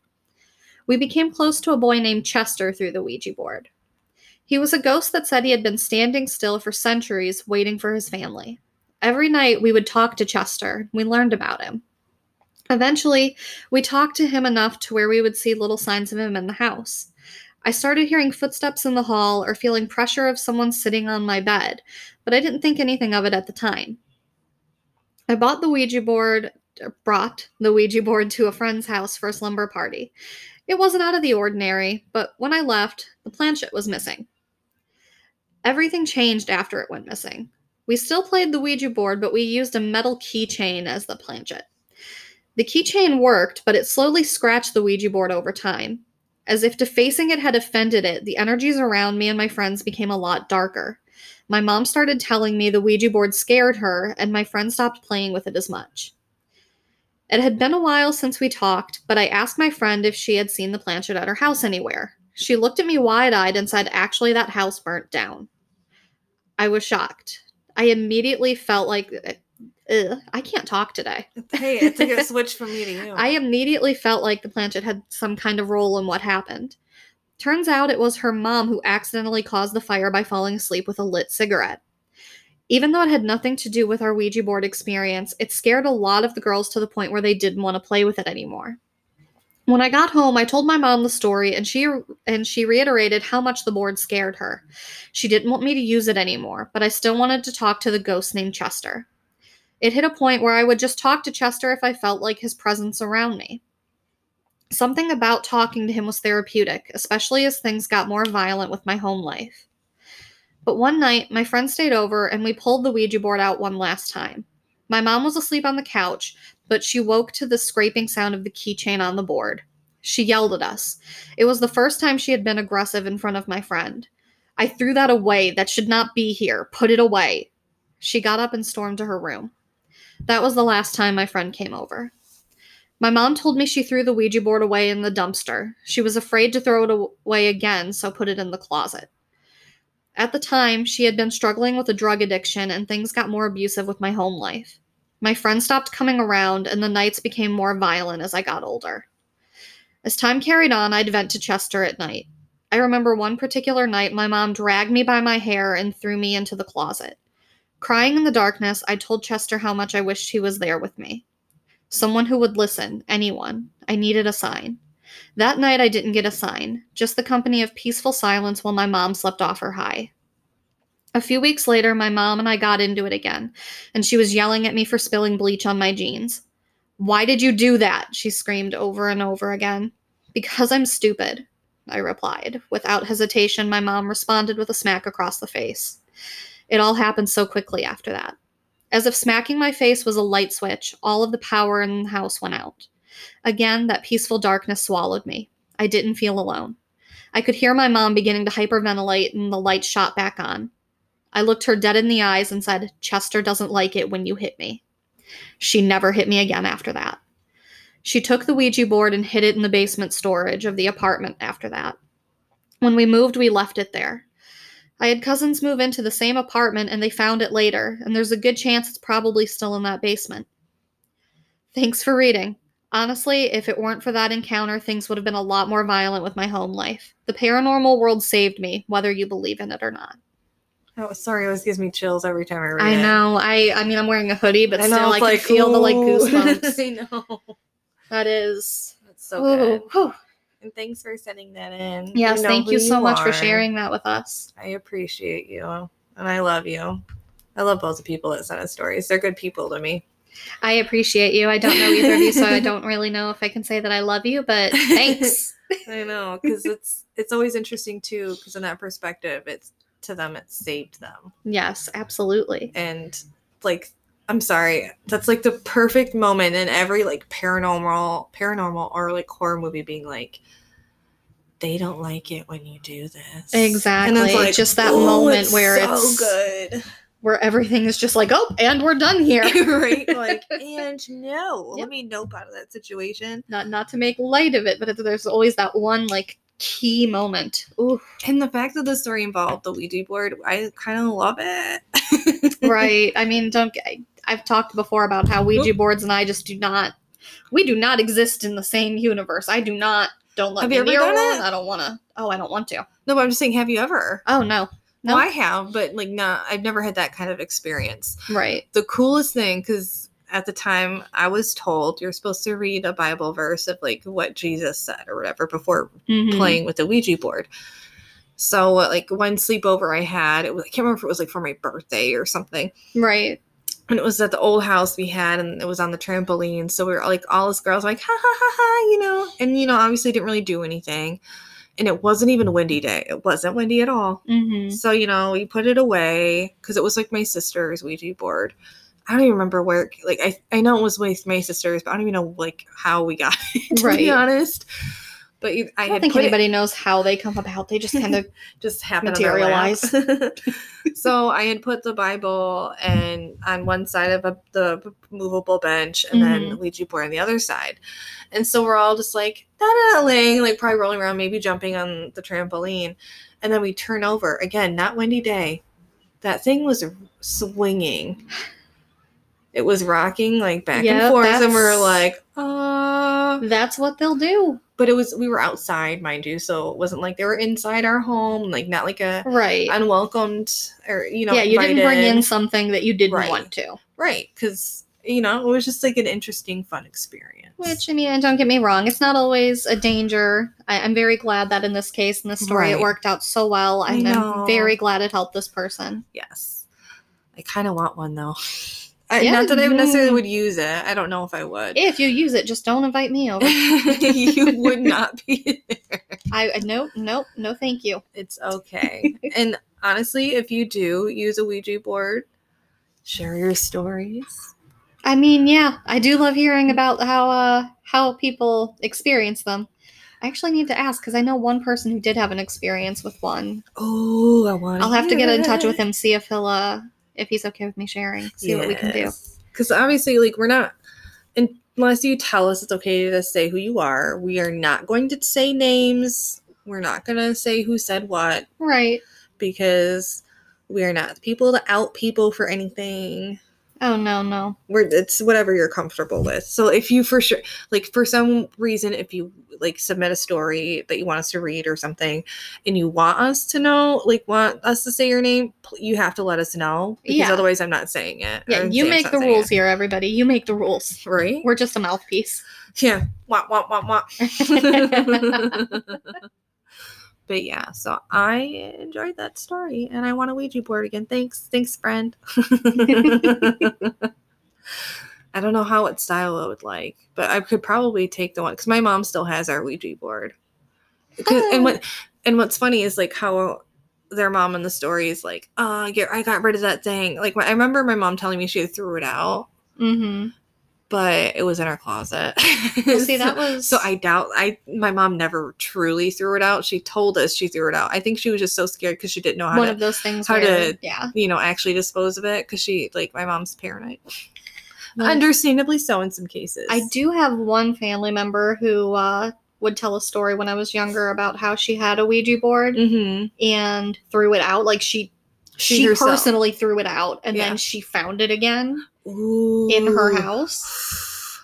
Speaker 1: We became close to a boy named Chester through the Ouija board. He was a ghost that said he had been standing still for centuries waiting for his family. Every night we would talk to Chester. We learned about him. Eventually, we talked to him enough to where we would see little signs of him in the house. I started hearing footsteps in the hall or feeling pressure of someone sitting on my bed, but I didn't think anything of it at the time. I bought the Ouija board, brought the Ouija board to a friend's house for a slumber party. It wasn't out of the ordinary, but when I left, the planchette was missing. Everything changed after it went missing. We still played the Ouija board, but we used a metal keychain as the planchette. The keychain worked, but it slowly scratched the Ouija board over time. As if defacing it had offended it, the energies around me and my friends became a lot darker. My mom started telling me the Ouija board scared her, and my friend stopped playing with it as much. It had been a while since we talked, but I asked my friend if she had seen the planchette at her house anywhere. She looked at me wide eyed and said, Actually, that house burnt down. I was shocked. I immediately felt like, uh, Ugh, I can't talk today.
Speaker 2: Hey, it's took a switch from me to you.
Speaker 1: I immediately felt like the planchette had some kind of role in what happened. Turns out it was her mom who accidentally caused the fire by falling asleep with a lit cigarette. Even though it had nothing to do with our Ouija board experience, it scared a lot of the girls to the point where they didn't want to play with it anymore. When I got home, I told my mom the story and she and she reiterated how much the board scared her. She didn't want me to use it anymore, but I still wanted to talk to the ghost named Chester. It hit a point where I would just talk to Chester if I felt like his presence around me. Something about talking to him was therapeutic, especially as things got more violent with my home life. But one night, my friend stayed over and we pulled the Ouija board out one last time. My mom was asleep on the couch, but she woke to the scraping sound of the keychain on the board. She yelled at us. It was the first time she had been aggressive in front of my friend. I threw that away. That should not be here. Put it away. She got up and stormed to her room. That was the last time my friend came over. My mom told me she threw the Ouija board away in the dumpster. She was afraid to throw it away again, so put it in the closet. At the time, she had been struggling with a drug addiction and things got more abusive with my home life. My friends stopped coming around and the nights became more violent as I got older. As time carried on, I'd vent to Chester at night. I remember one particular night my mom dragged me by my hair and threw me into the closet. Crying in the darkness, I told Chester how much I wished he was there with me. Someone who would listen, anyone. I needed a sign. That night, I didn't get a sign, just the company of peaceful silence while my mom slept off her high. A few weeks later, my mom and I got into it again, and she was yelling at me for spilling bleach on my jeans. Why did you do that? She screamed over and over again. Because I'm stupid, I replied. Without hesitation, my mom responded with a smack across the face. It all happened so quickly after that. As if smacking my face was a light switch, all of the power in the house went out. Again, that peaceful darkness swallowed me. I didn't feel alone. I could hear my mom beginning to hyperventilate, and the light shot back on. I looked her dead in the eyes and said, Chester doesn't like it when you hit me. She never hit me again after that. She took the Ouija board and hid it in the basement storage of the apartment after that. When we moved, we left it there. I had cousins move into the same apartment and they found it later, and there's a good chance it's probably still in that basement. Thanks for reading. Honestly, if it weren't for that encounter, things would have been a lot more violent with my home life. The paranormal world saved me, whether you believe in it or not.
Speaker 2: Oh, sorry, it always gives me chills every time I read
Speaker 1: I
Speaker 2: it.
Speaker 1: I know. I I mean, I'm wearing a hoodie, but
Speaker 2: I
Speaker 1: still,
Speaker 2: know,
Speaker 1: I can
Speaker 2: like,
Speaker 1: feel the like goosebumps.
Speaker 2: I know.
Speaker 1: that is.
Speaker 2: That's so good.
Speaker 1: Ooh, whew.
Speaker 2: And thanks for sending that in.
Speaker 1: Yes, thank you so much for sharing that with us.
Speaker 2: I appreciate you. And I love you. I love both the people that sent us stories. They're good people to me.
Speaker 1: I appreciate you. I don't know either of you, so I don't really know if I can say that I love you, but thanks.
Speaker 2: I know, because it's it's always interesting too, because in that perspective, it's to them it saved them.
Speaker 1: yes, absolutely.
Speaker 2: And like I'm sorry, that's like the perfect moment in every like paranormal paranormal or like horror movie being like they don't like it when you do this.
Speaker 1: Exactly. And It's just that
Speaker 2: "Oh,
Speaker 1: moment where it's
Speaker 2: so
Speaker 1: it's-
Speaker 2: good.
Speaker 1: Where everything is just like, oh, and we're done here.
Speaker 2: right? Like, and no,
Speaker 1: Yep.
Speaker 2: let me nope out of that situation.
Speaker 1: not not to make light of it, but there's always that one like key moment. Ooh,
Speaker 2: And the fact that the story involved the Ouija board, I kind of love it.
Speaker 1: right. I mean, don't. I've talked before about how Ouija boards and I just do not. We do not exist in the same universe. I do not. Don't let
Speaker 2: Have
Speaker 1: me
Speaker 2: you ever
Speaker 1: near
Speaker 2: done
Speaker 1: one.
Speaker 2: it?
Speaker 1: I don't want to. Oh, I don't want to.
Speaker 2: No, but I'm just saying, have you ever?
Speaker 1: Oh no.
Speaker 2: No. I have, but like, not. I've never had that kind of experience.
Speaker 1: Right.
Speaker 2: The coolest thing, because at the time I was told you're supposed to read a Bible verse of like what Jesus said or whatever before
Speaker 1: Mhm.
Speaker 2: playing with the Ouija board. So, like one sleepover I had, it was, I can't remember if it was like for my birthday or something.
Speaker 1: Right.
Speaker 2: And it was at the old house we had and it was on the trampoline. So we were like all us girls were like ha ha ha ha you know? And you know obviously didn't really do anything. And it wasn't even a windy day. It wasn't windy at all.
Speaker 1: Mm-hmm.
Speaker 2: so you know we put it away because it was like my sister's ouija board. I don't even remember where like i, I know it was with my sisters but i don't even know like how we got it to be
Speaker 1: Right.
Speaker 2: honest but you- i,
Speaker 1: I don't think
Speaker 2: put it-
Speaker 1: anybody knows how they come about. They just kind of
Speaker 2: just happened on.
Speaker 1: Materialize.
Speaker 2: so I had put the Bible and on one side of a, the movable bench, and then
Speaker 1: Mhm.
Speaker 2: Ouija board on the other side. And so we're all just like da da laying, like probably rolling around, maybe jumping on the trampoline, and then we turn over again. Not windy day. That thing was swinging. It was rocking like back
Speaker 1: Yeah,
Speaker 2: and forth, and we were like, uh
Speaker 1: that's what they'll do.
Speaker 2: but it was we were outside, mind you, so it wasn't like they were inside our home, like not like a
Speaker 1: Right.
Speaker 2: unwelcomed or you know
Speaker 1: yeah, you didn't bring in something that you didn't
Speaker 2: Right.
Speaker 1: want to.
Speaker 2: right because you know it was just like an interesting fun experience
Speaker 1: Which I mean, don't get me wrong, it's not always a danger. I, I'm very glad that in this case, in this story, it worked out so well,
Speaker 2: I
Speaker 1: and
Speaker 2: know.
Speaker 1: I'm very glad it helped this person.
Speaker 2: yes i kind of want one though I,
Speaker 1: Yeah,
Speaker 2: not that i necessarily would use it i don't know if i would
Speaker 1: If you use it, just don't invite me over.
Speaker 2: you would not be there
Speaker 1: I I- no no no thank you.
Speaker 2: it's okay and honestly if you do use a ouija board share your stories
Speaker 1: I mean, yeah, I do love hearing about how uh how people experience them. I actually need to ask because I know one person who did have an experience with one.
Speaker 2: oh i want
Speaker 1: I'll have to get in touch with him, see if he'll uh if he's okay with me sharing, see what we can do.
Speaker 2: Because obviously, like, we're not, unless you tell us it's okay to say who you are, we are not going to say names. We're not going to say who said what
Speaker 1: Right.
Speaker 2: because we are not people to out people for anything.
Speaker 1: Oh no no.
Speaker 2: We're, it's whatever you're comfortable with. So if you for sure, like, for some reason, if you like submit a story that you want us to read or something and you want us to know, like, want us to say your name, you have to let us know because
Speaker 1: Yeah.
Speaker 2: otherwise I'm not saying it.
Speaker 1: Yeah, you
Speaker 2: Sam's
Speaker 1: make the rules
Speaker 2: it.
Speaker 1: here, everybody. You make the rules.
Speaker 2: Right?
Speaker 1: We're just a mouthpiece.
Speaker 2: Yeah. Wah, wah, wah, wah. but yeah, so I enjoyed that story and I want a Ouija board again. Thanks. Thanks, friend. I don't know how what style I would like, but I could probably take the one because my mom still has our Ouija board. and what and what's funny is like how their mom in the story is like, "Oh, I get, I got rid of that thing." Like I remember my mom telling me she threw it out,
Speaker 1: Mm-hmm.
Speaker 2: But it was in her closet.
Speaker 1: Well, see, that was
Speaker 2: So I doubt I my mom never truly threw it out. She told us she threw it out. I think she was just so scared because she didn't know how
Speaker 1: one
Speaker 2: to
Speaker 1: of those things
Speaker 2: how
Speaker 1: where,
Speaker 2: to-
Speaker 1: yeah.
Speaker 2: you know actually dispose of it because she like my mom's paranoid.
Speaker 1: Well,
Speaker 2: Understandably so in some cases.
Speaker 1: I do have one family member who uh, would tell a story when I was younger about how she had a Ouija board
Speaker 2: Mm-hmm.
Speaker 1: and threw it out. Like she
Speaker 2: She
Speaker 1: she, personally threw it out and
Speaker 2: Yeah.
Speaker 1: then she found it again
Speaker 2: Ooh.
Speaker 1: in her house.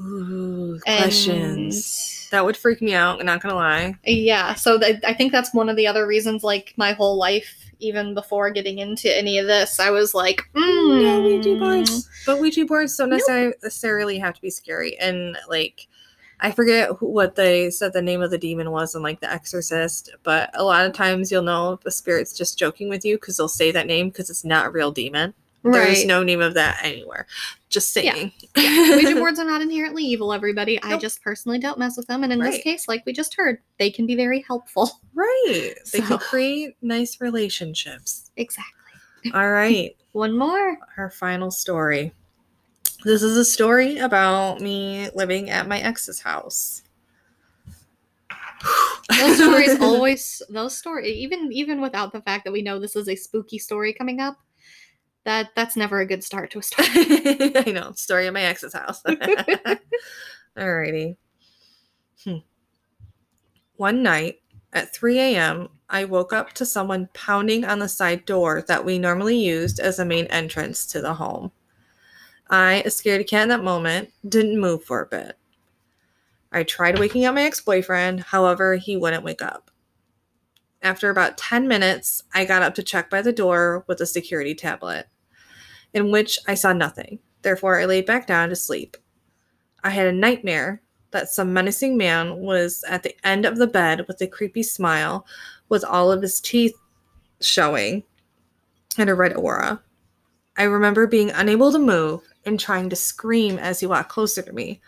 Speaker 2: Ooh, Ooh, questions. That would freak me out. Not gonna lie.
Speaker 1: Yeah, so th- I think that's one of the other reasons. Like my whole life, even before getting into any of this, I was like, mm,
Speaker 2: Yeah, Ouija boards. But Ouija boards don't
Speaker 1: Nope.
Speaker 2: necessarily have to be scary. And like, I forget who- what they said the name of the demon was in like The Exorcist. But a lot of times you'll know if the spirit's just joking with you because they'll say that name because it's not a real demon. There's no name of that anywhere. Just
Speaker 1: Yeah.
Speaker 2: saying.
Speaker 1: Ouija boards are not inherently evil, everybody. I just personally don't mess with them. And in this case, like we just heard, they can be very helpful.
Speaker 2: Right. They
Speaker 1: So-
Speaker 2: can create nice relationships.
Speaker 1: Exactly.
Speaker 2: All right.
Speaker 1: One more.
Speaker 2: Our final story. This is a story about me living at my ex's house.
Speaker 1: Those stories always those story even even without the fact that we know this is a spooky story coming up, that that's never a good start to a story.
Speaker 2: I know. Story of my ex's house. Alrighty. Hmm. One night at 3 a.m., I woke up to someone pounding on the side door that we normally used as a main entrance to the home. I, a scaredy cat in that moment, didn't move for a bit. I tried waking up my ex boyfriend, however, he wouldn't wake up. After about 10 minutes, I got up to check by the door with a security tablet, in which I saw nothing. Therefore, I laid back down to sleep. I had a nightmare that some menacing man was at the end of the bed with a creepy smile, with all of his teeth showing and a red aura. I remember being unable to move and trying to scream as he walked closer to me.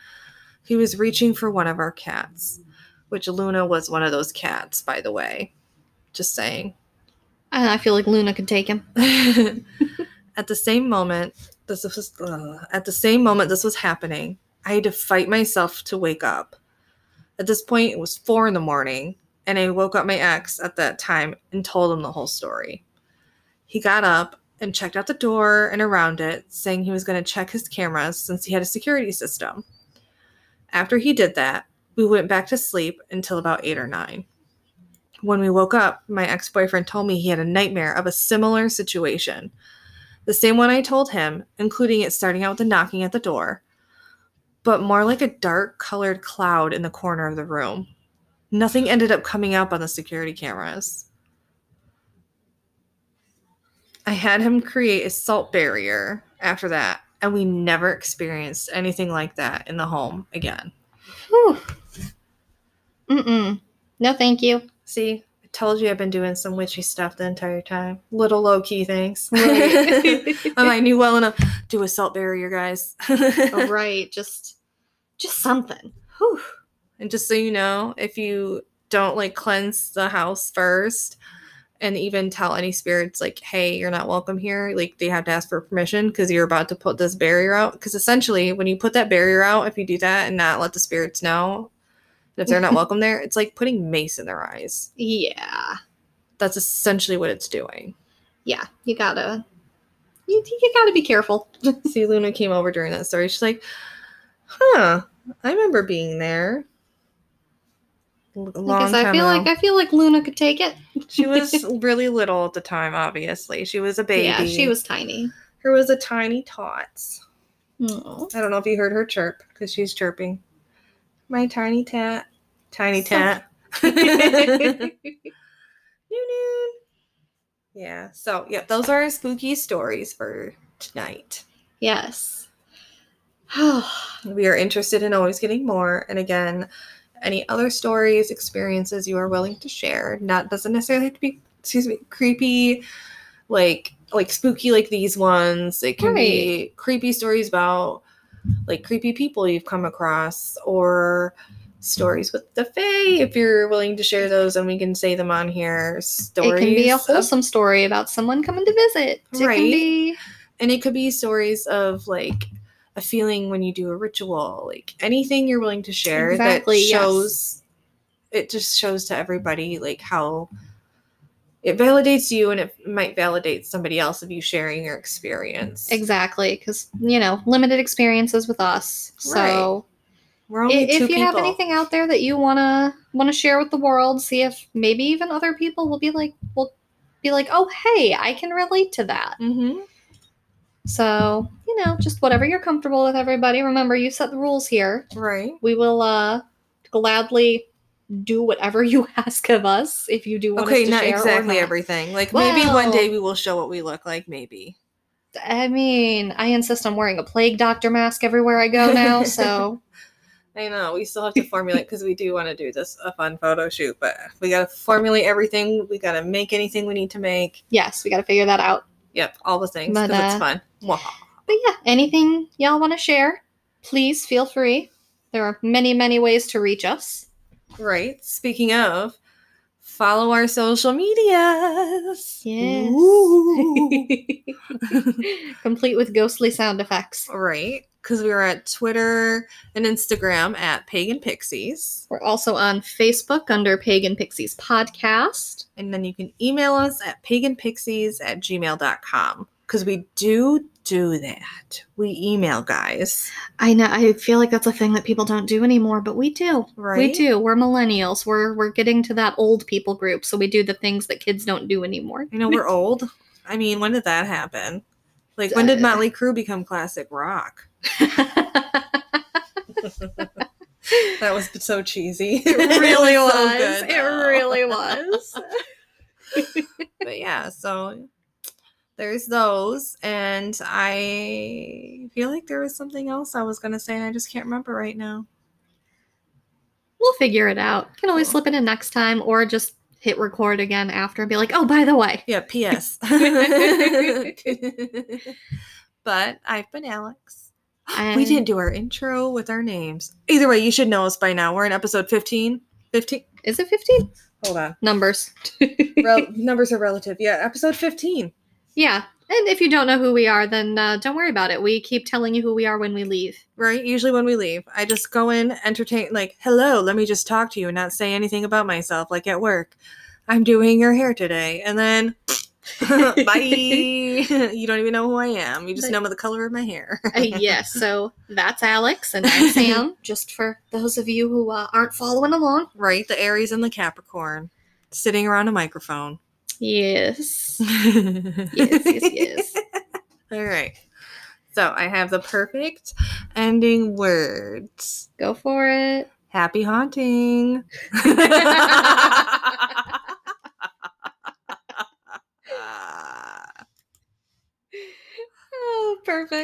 Speaker 2: He was reaching for one of our cats, which Luna was one of those cats, by the way. Just saying.
Speaker 1: I I feel like Luna could take him.
Speaker 2: at the same moment, this was ugh, at the same moment this was happening. I had to fight myself to wake up. At this point, it was four in the morning, and I woke up my ex at that time and told him the whole story. He got up and checked out the door and around it, saying he was going to check his cameras since he had a security system. After he did that, we went back to sleep until about eight or nine. When we woke up, my ex boyfriend told me he had a nightmare of a similar situation. The same one I told him, including it starting out with a knocking at the door, but more like a dark colored cloud in the corner of the room. Nothing ended up coming up on the security cameras. I had him create a salt barrier after that, and we never experienced anything like that in the home again.
Speaker 1: Whew. Mm-mm. No, thank you.
Speaker 2: See, told you I've been doing some witchy stuff the entire time. Little low key things.
Speaker 1: Right.
Speaker 2: I knew well enough. Do a salt barrier, guys.
Speaker 1: Right. Just, just something. Whew.
Speaker 2: And just so you know, if you don't like cleanse the house first and even tell any spirits like, hey, you're not welcome here, like they have to ask for permission because you're about to put this barrier out. Because essentially, when you put that barrier out, if you do that and not let the spirits know that if they're not welcome there, it's like putting mace in their eyes.
Speaker 1: Yeah.
Speaker 2: That's essentially what it's doing.
Speaker 1: Yeah. You gotta, you, you gotta be careful.
Speaker 2: See, Luna came over during that story. She's like, huh, I remember being there. Long
Speaker 1: Because I feel
Speaker 2: ago.
Speaker 1: like I feel like Luna could take it.
Speaker 2: She was really little at the time, obviously. She was a baby.
Speaker 1: Yeah, she was tiny.
Speaker 2: Her was a tiny tots.
Speaker 1: Aw.
Speaker 2: I don't know if you heard her chirp because she's chirping. My tiny tat. Tiny
Speaker 1: So-
Speaker 2: tat. Yeah. So, yeah, those are our spooky stories for tonight.
Speaker 1: yes.
Speaker 2: We are interested in always getting more. And again, any other stories, experiences you are willing to share. Not doesn't necessarily have to be excuse me, creepy, like like spooky like these ones. It can be creepy stories about like creepy people you've come across or stories with the Fae if you're willing to share those and we can say them on here. Stories
Speaker 1: it can be a
Speaker 2: of-
Speaker 1: wholesome story about someone coming to visit. It
Speaker 2: Right.
Speaker 1: can be
Speaker 2: and it could be stories of like a feeling when you do a ritual like anything you're willing to share
Speaker 1: Exactly,
Speaker 2: that
Speaker 1: yes.
Speaker 2: shows it just shows to everybody like how it validates you and it might validate somebody else of you sharing your experience
Speaker 1: exactly because you know limited experiences with us. So
Speaker 2: we're only
Speaker 1: if
Speaker 2: two
Speaker 1: you have anything out there that you wanna wanna share with the world, see if maybe even other people will be like will be like, oh hey, I can relate to that.
Speaker 2: Mhm.
Speaker 1: So, you know, just whatever you're comfortable with, everybody. Remember, you set the rules here.
Speaker 2: Right.
Speaker 1: We will uh gladly do whatever you ask of us if you do want
Speaker 2: Okay, not exactly
Speaker 1: not.
Speaker 2: everything. Like maybe one day we will show what we look like. Maybe.
Speaker 1: I mean, I insist on wearing a plague doctor mask everywhere I go now, so
Speaker 2: I know we still have to formulate because we do want to do this a fun photo shoot, but we got to formulate everything. We got to make anything we need to make.
Speaker 1: yes, we got to figure that out.
Speaker 2: Yep, all the things
Speaker 1: But,
Speaker 2: because it's
Speaker 1: uh,
Speaker 2: fun. Mwah.
Speaker 1: But yeah, anything y'all want to share, please feel free. There are many, many ways to reach us.
Speaker 2: Right. Speaking of, follow our social medias.
Speaker 1: Yes. Complete with ghostly sound effects.
Speaker 2: right. Because we are at Twitter and Instagram at Pagan Pixies.
Speaker 1: We're also on Facebook under Pagan Pixies Podcast.
Speaker 2: And then you can email us at paganpixies at gmail.com. Because we do do that. We email guys.
Speaker 1: I know I feel like that's a thing that people don't do anymore, but we do.
Speaker 2: Right.
Speaker 1: We do. We're millennials. We're we're getting to that old people group, so we do the things that kids don't do anymore.
Speaker 2: You know, we're old. I mean, when did that happen? Like, when did
Speaker 1: Uh,
Speaker 2: Motley Crue become classic rock? That was so cheesy.
Speaker 1: It really
Speaker 2: so
Speaker 1: was.
Speaker 2: good,
Speaker 1: it really was.
Speaker 2: but yeah, so there's those. And I feel like there was something else I was going to say, and I just can't remember right now.
Speaker 1: We'll figure it out. Can always slip it in next time or just hit record again after and be like, oh, by the way.
Speaker 2: Yeah, P.S. but I've been Alex. we didn't do our intro with our names. Either way, you should know us by now. We're in episode 15. 15?
Speaker 1: Is it 15?
Speaker 2: Hold on.
Speaker 1: Numbers.
Speaker 2: Rel- numbers are relative. Yeah, episode 15.
Speaker 1: Yeah. And if you don't know who we are, then uh, don't worry about it. We keep telling you who we are when we leave.
Speaker 2: Right? Usually when we leave, I just go in, entertain, like, hello, let me just talk to you and not say anything about myself, like at work. I'm doing your hair today. And then, bye. you don't even know who I am. You just know the color of my hair.
Speaker 1: Uh, yes, so that's Alex and I'm Sam, just for those of you who uh, aren't following along.
Speaker 2: Right? The Aries and the Capricorn sitting around a microphone. Yes.
Speaker 1: yes, Yes, yes.
Speaker 2: All right. So I have the perfect ending words.
Speaker 1: Go for it.
Speaker 2: Happy haunting.
Speaker 1: Oh, perfect.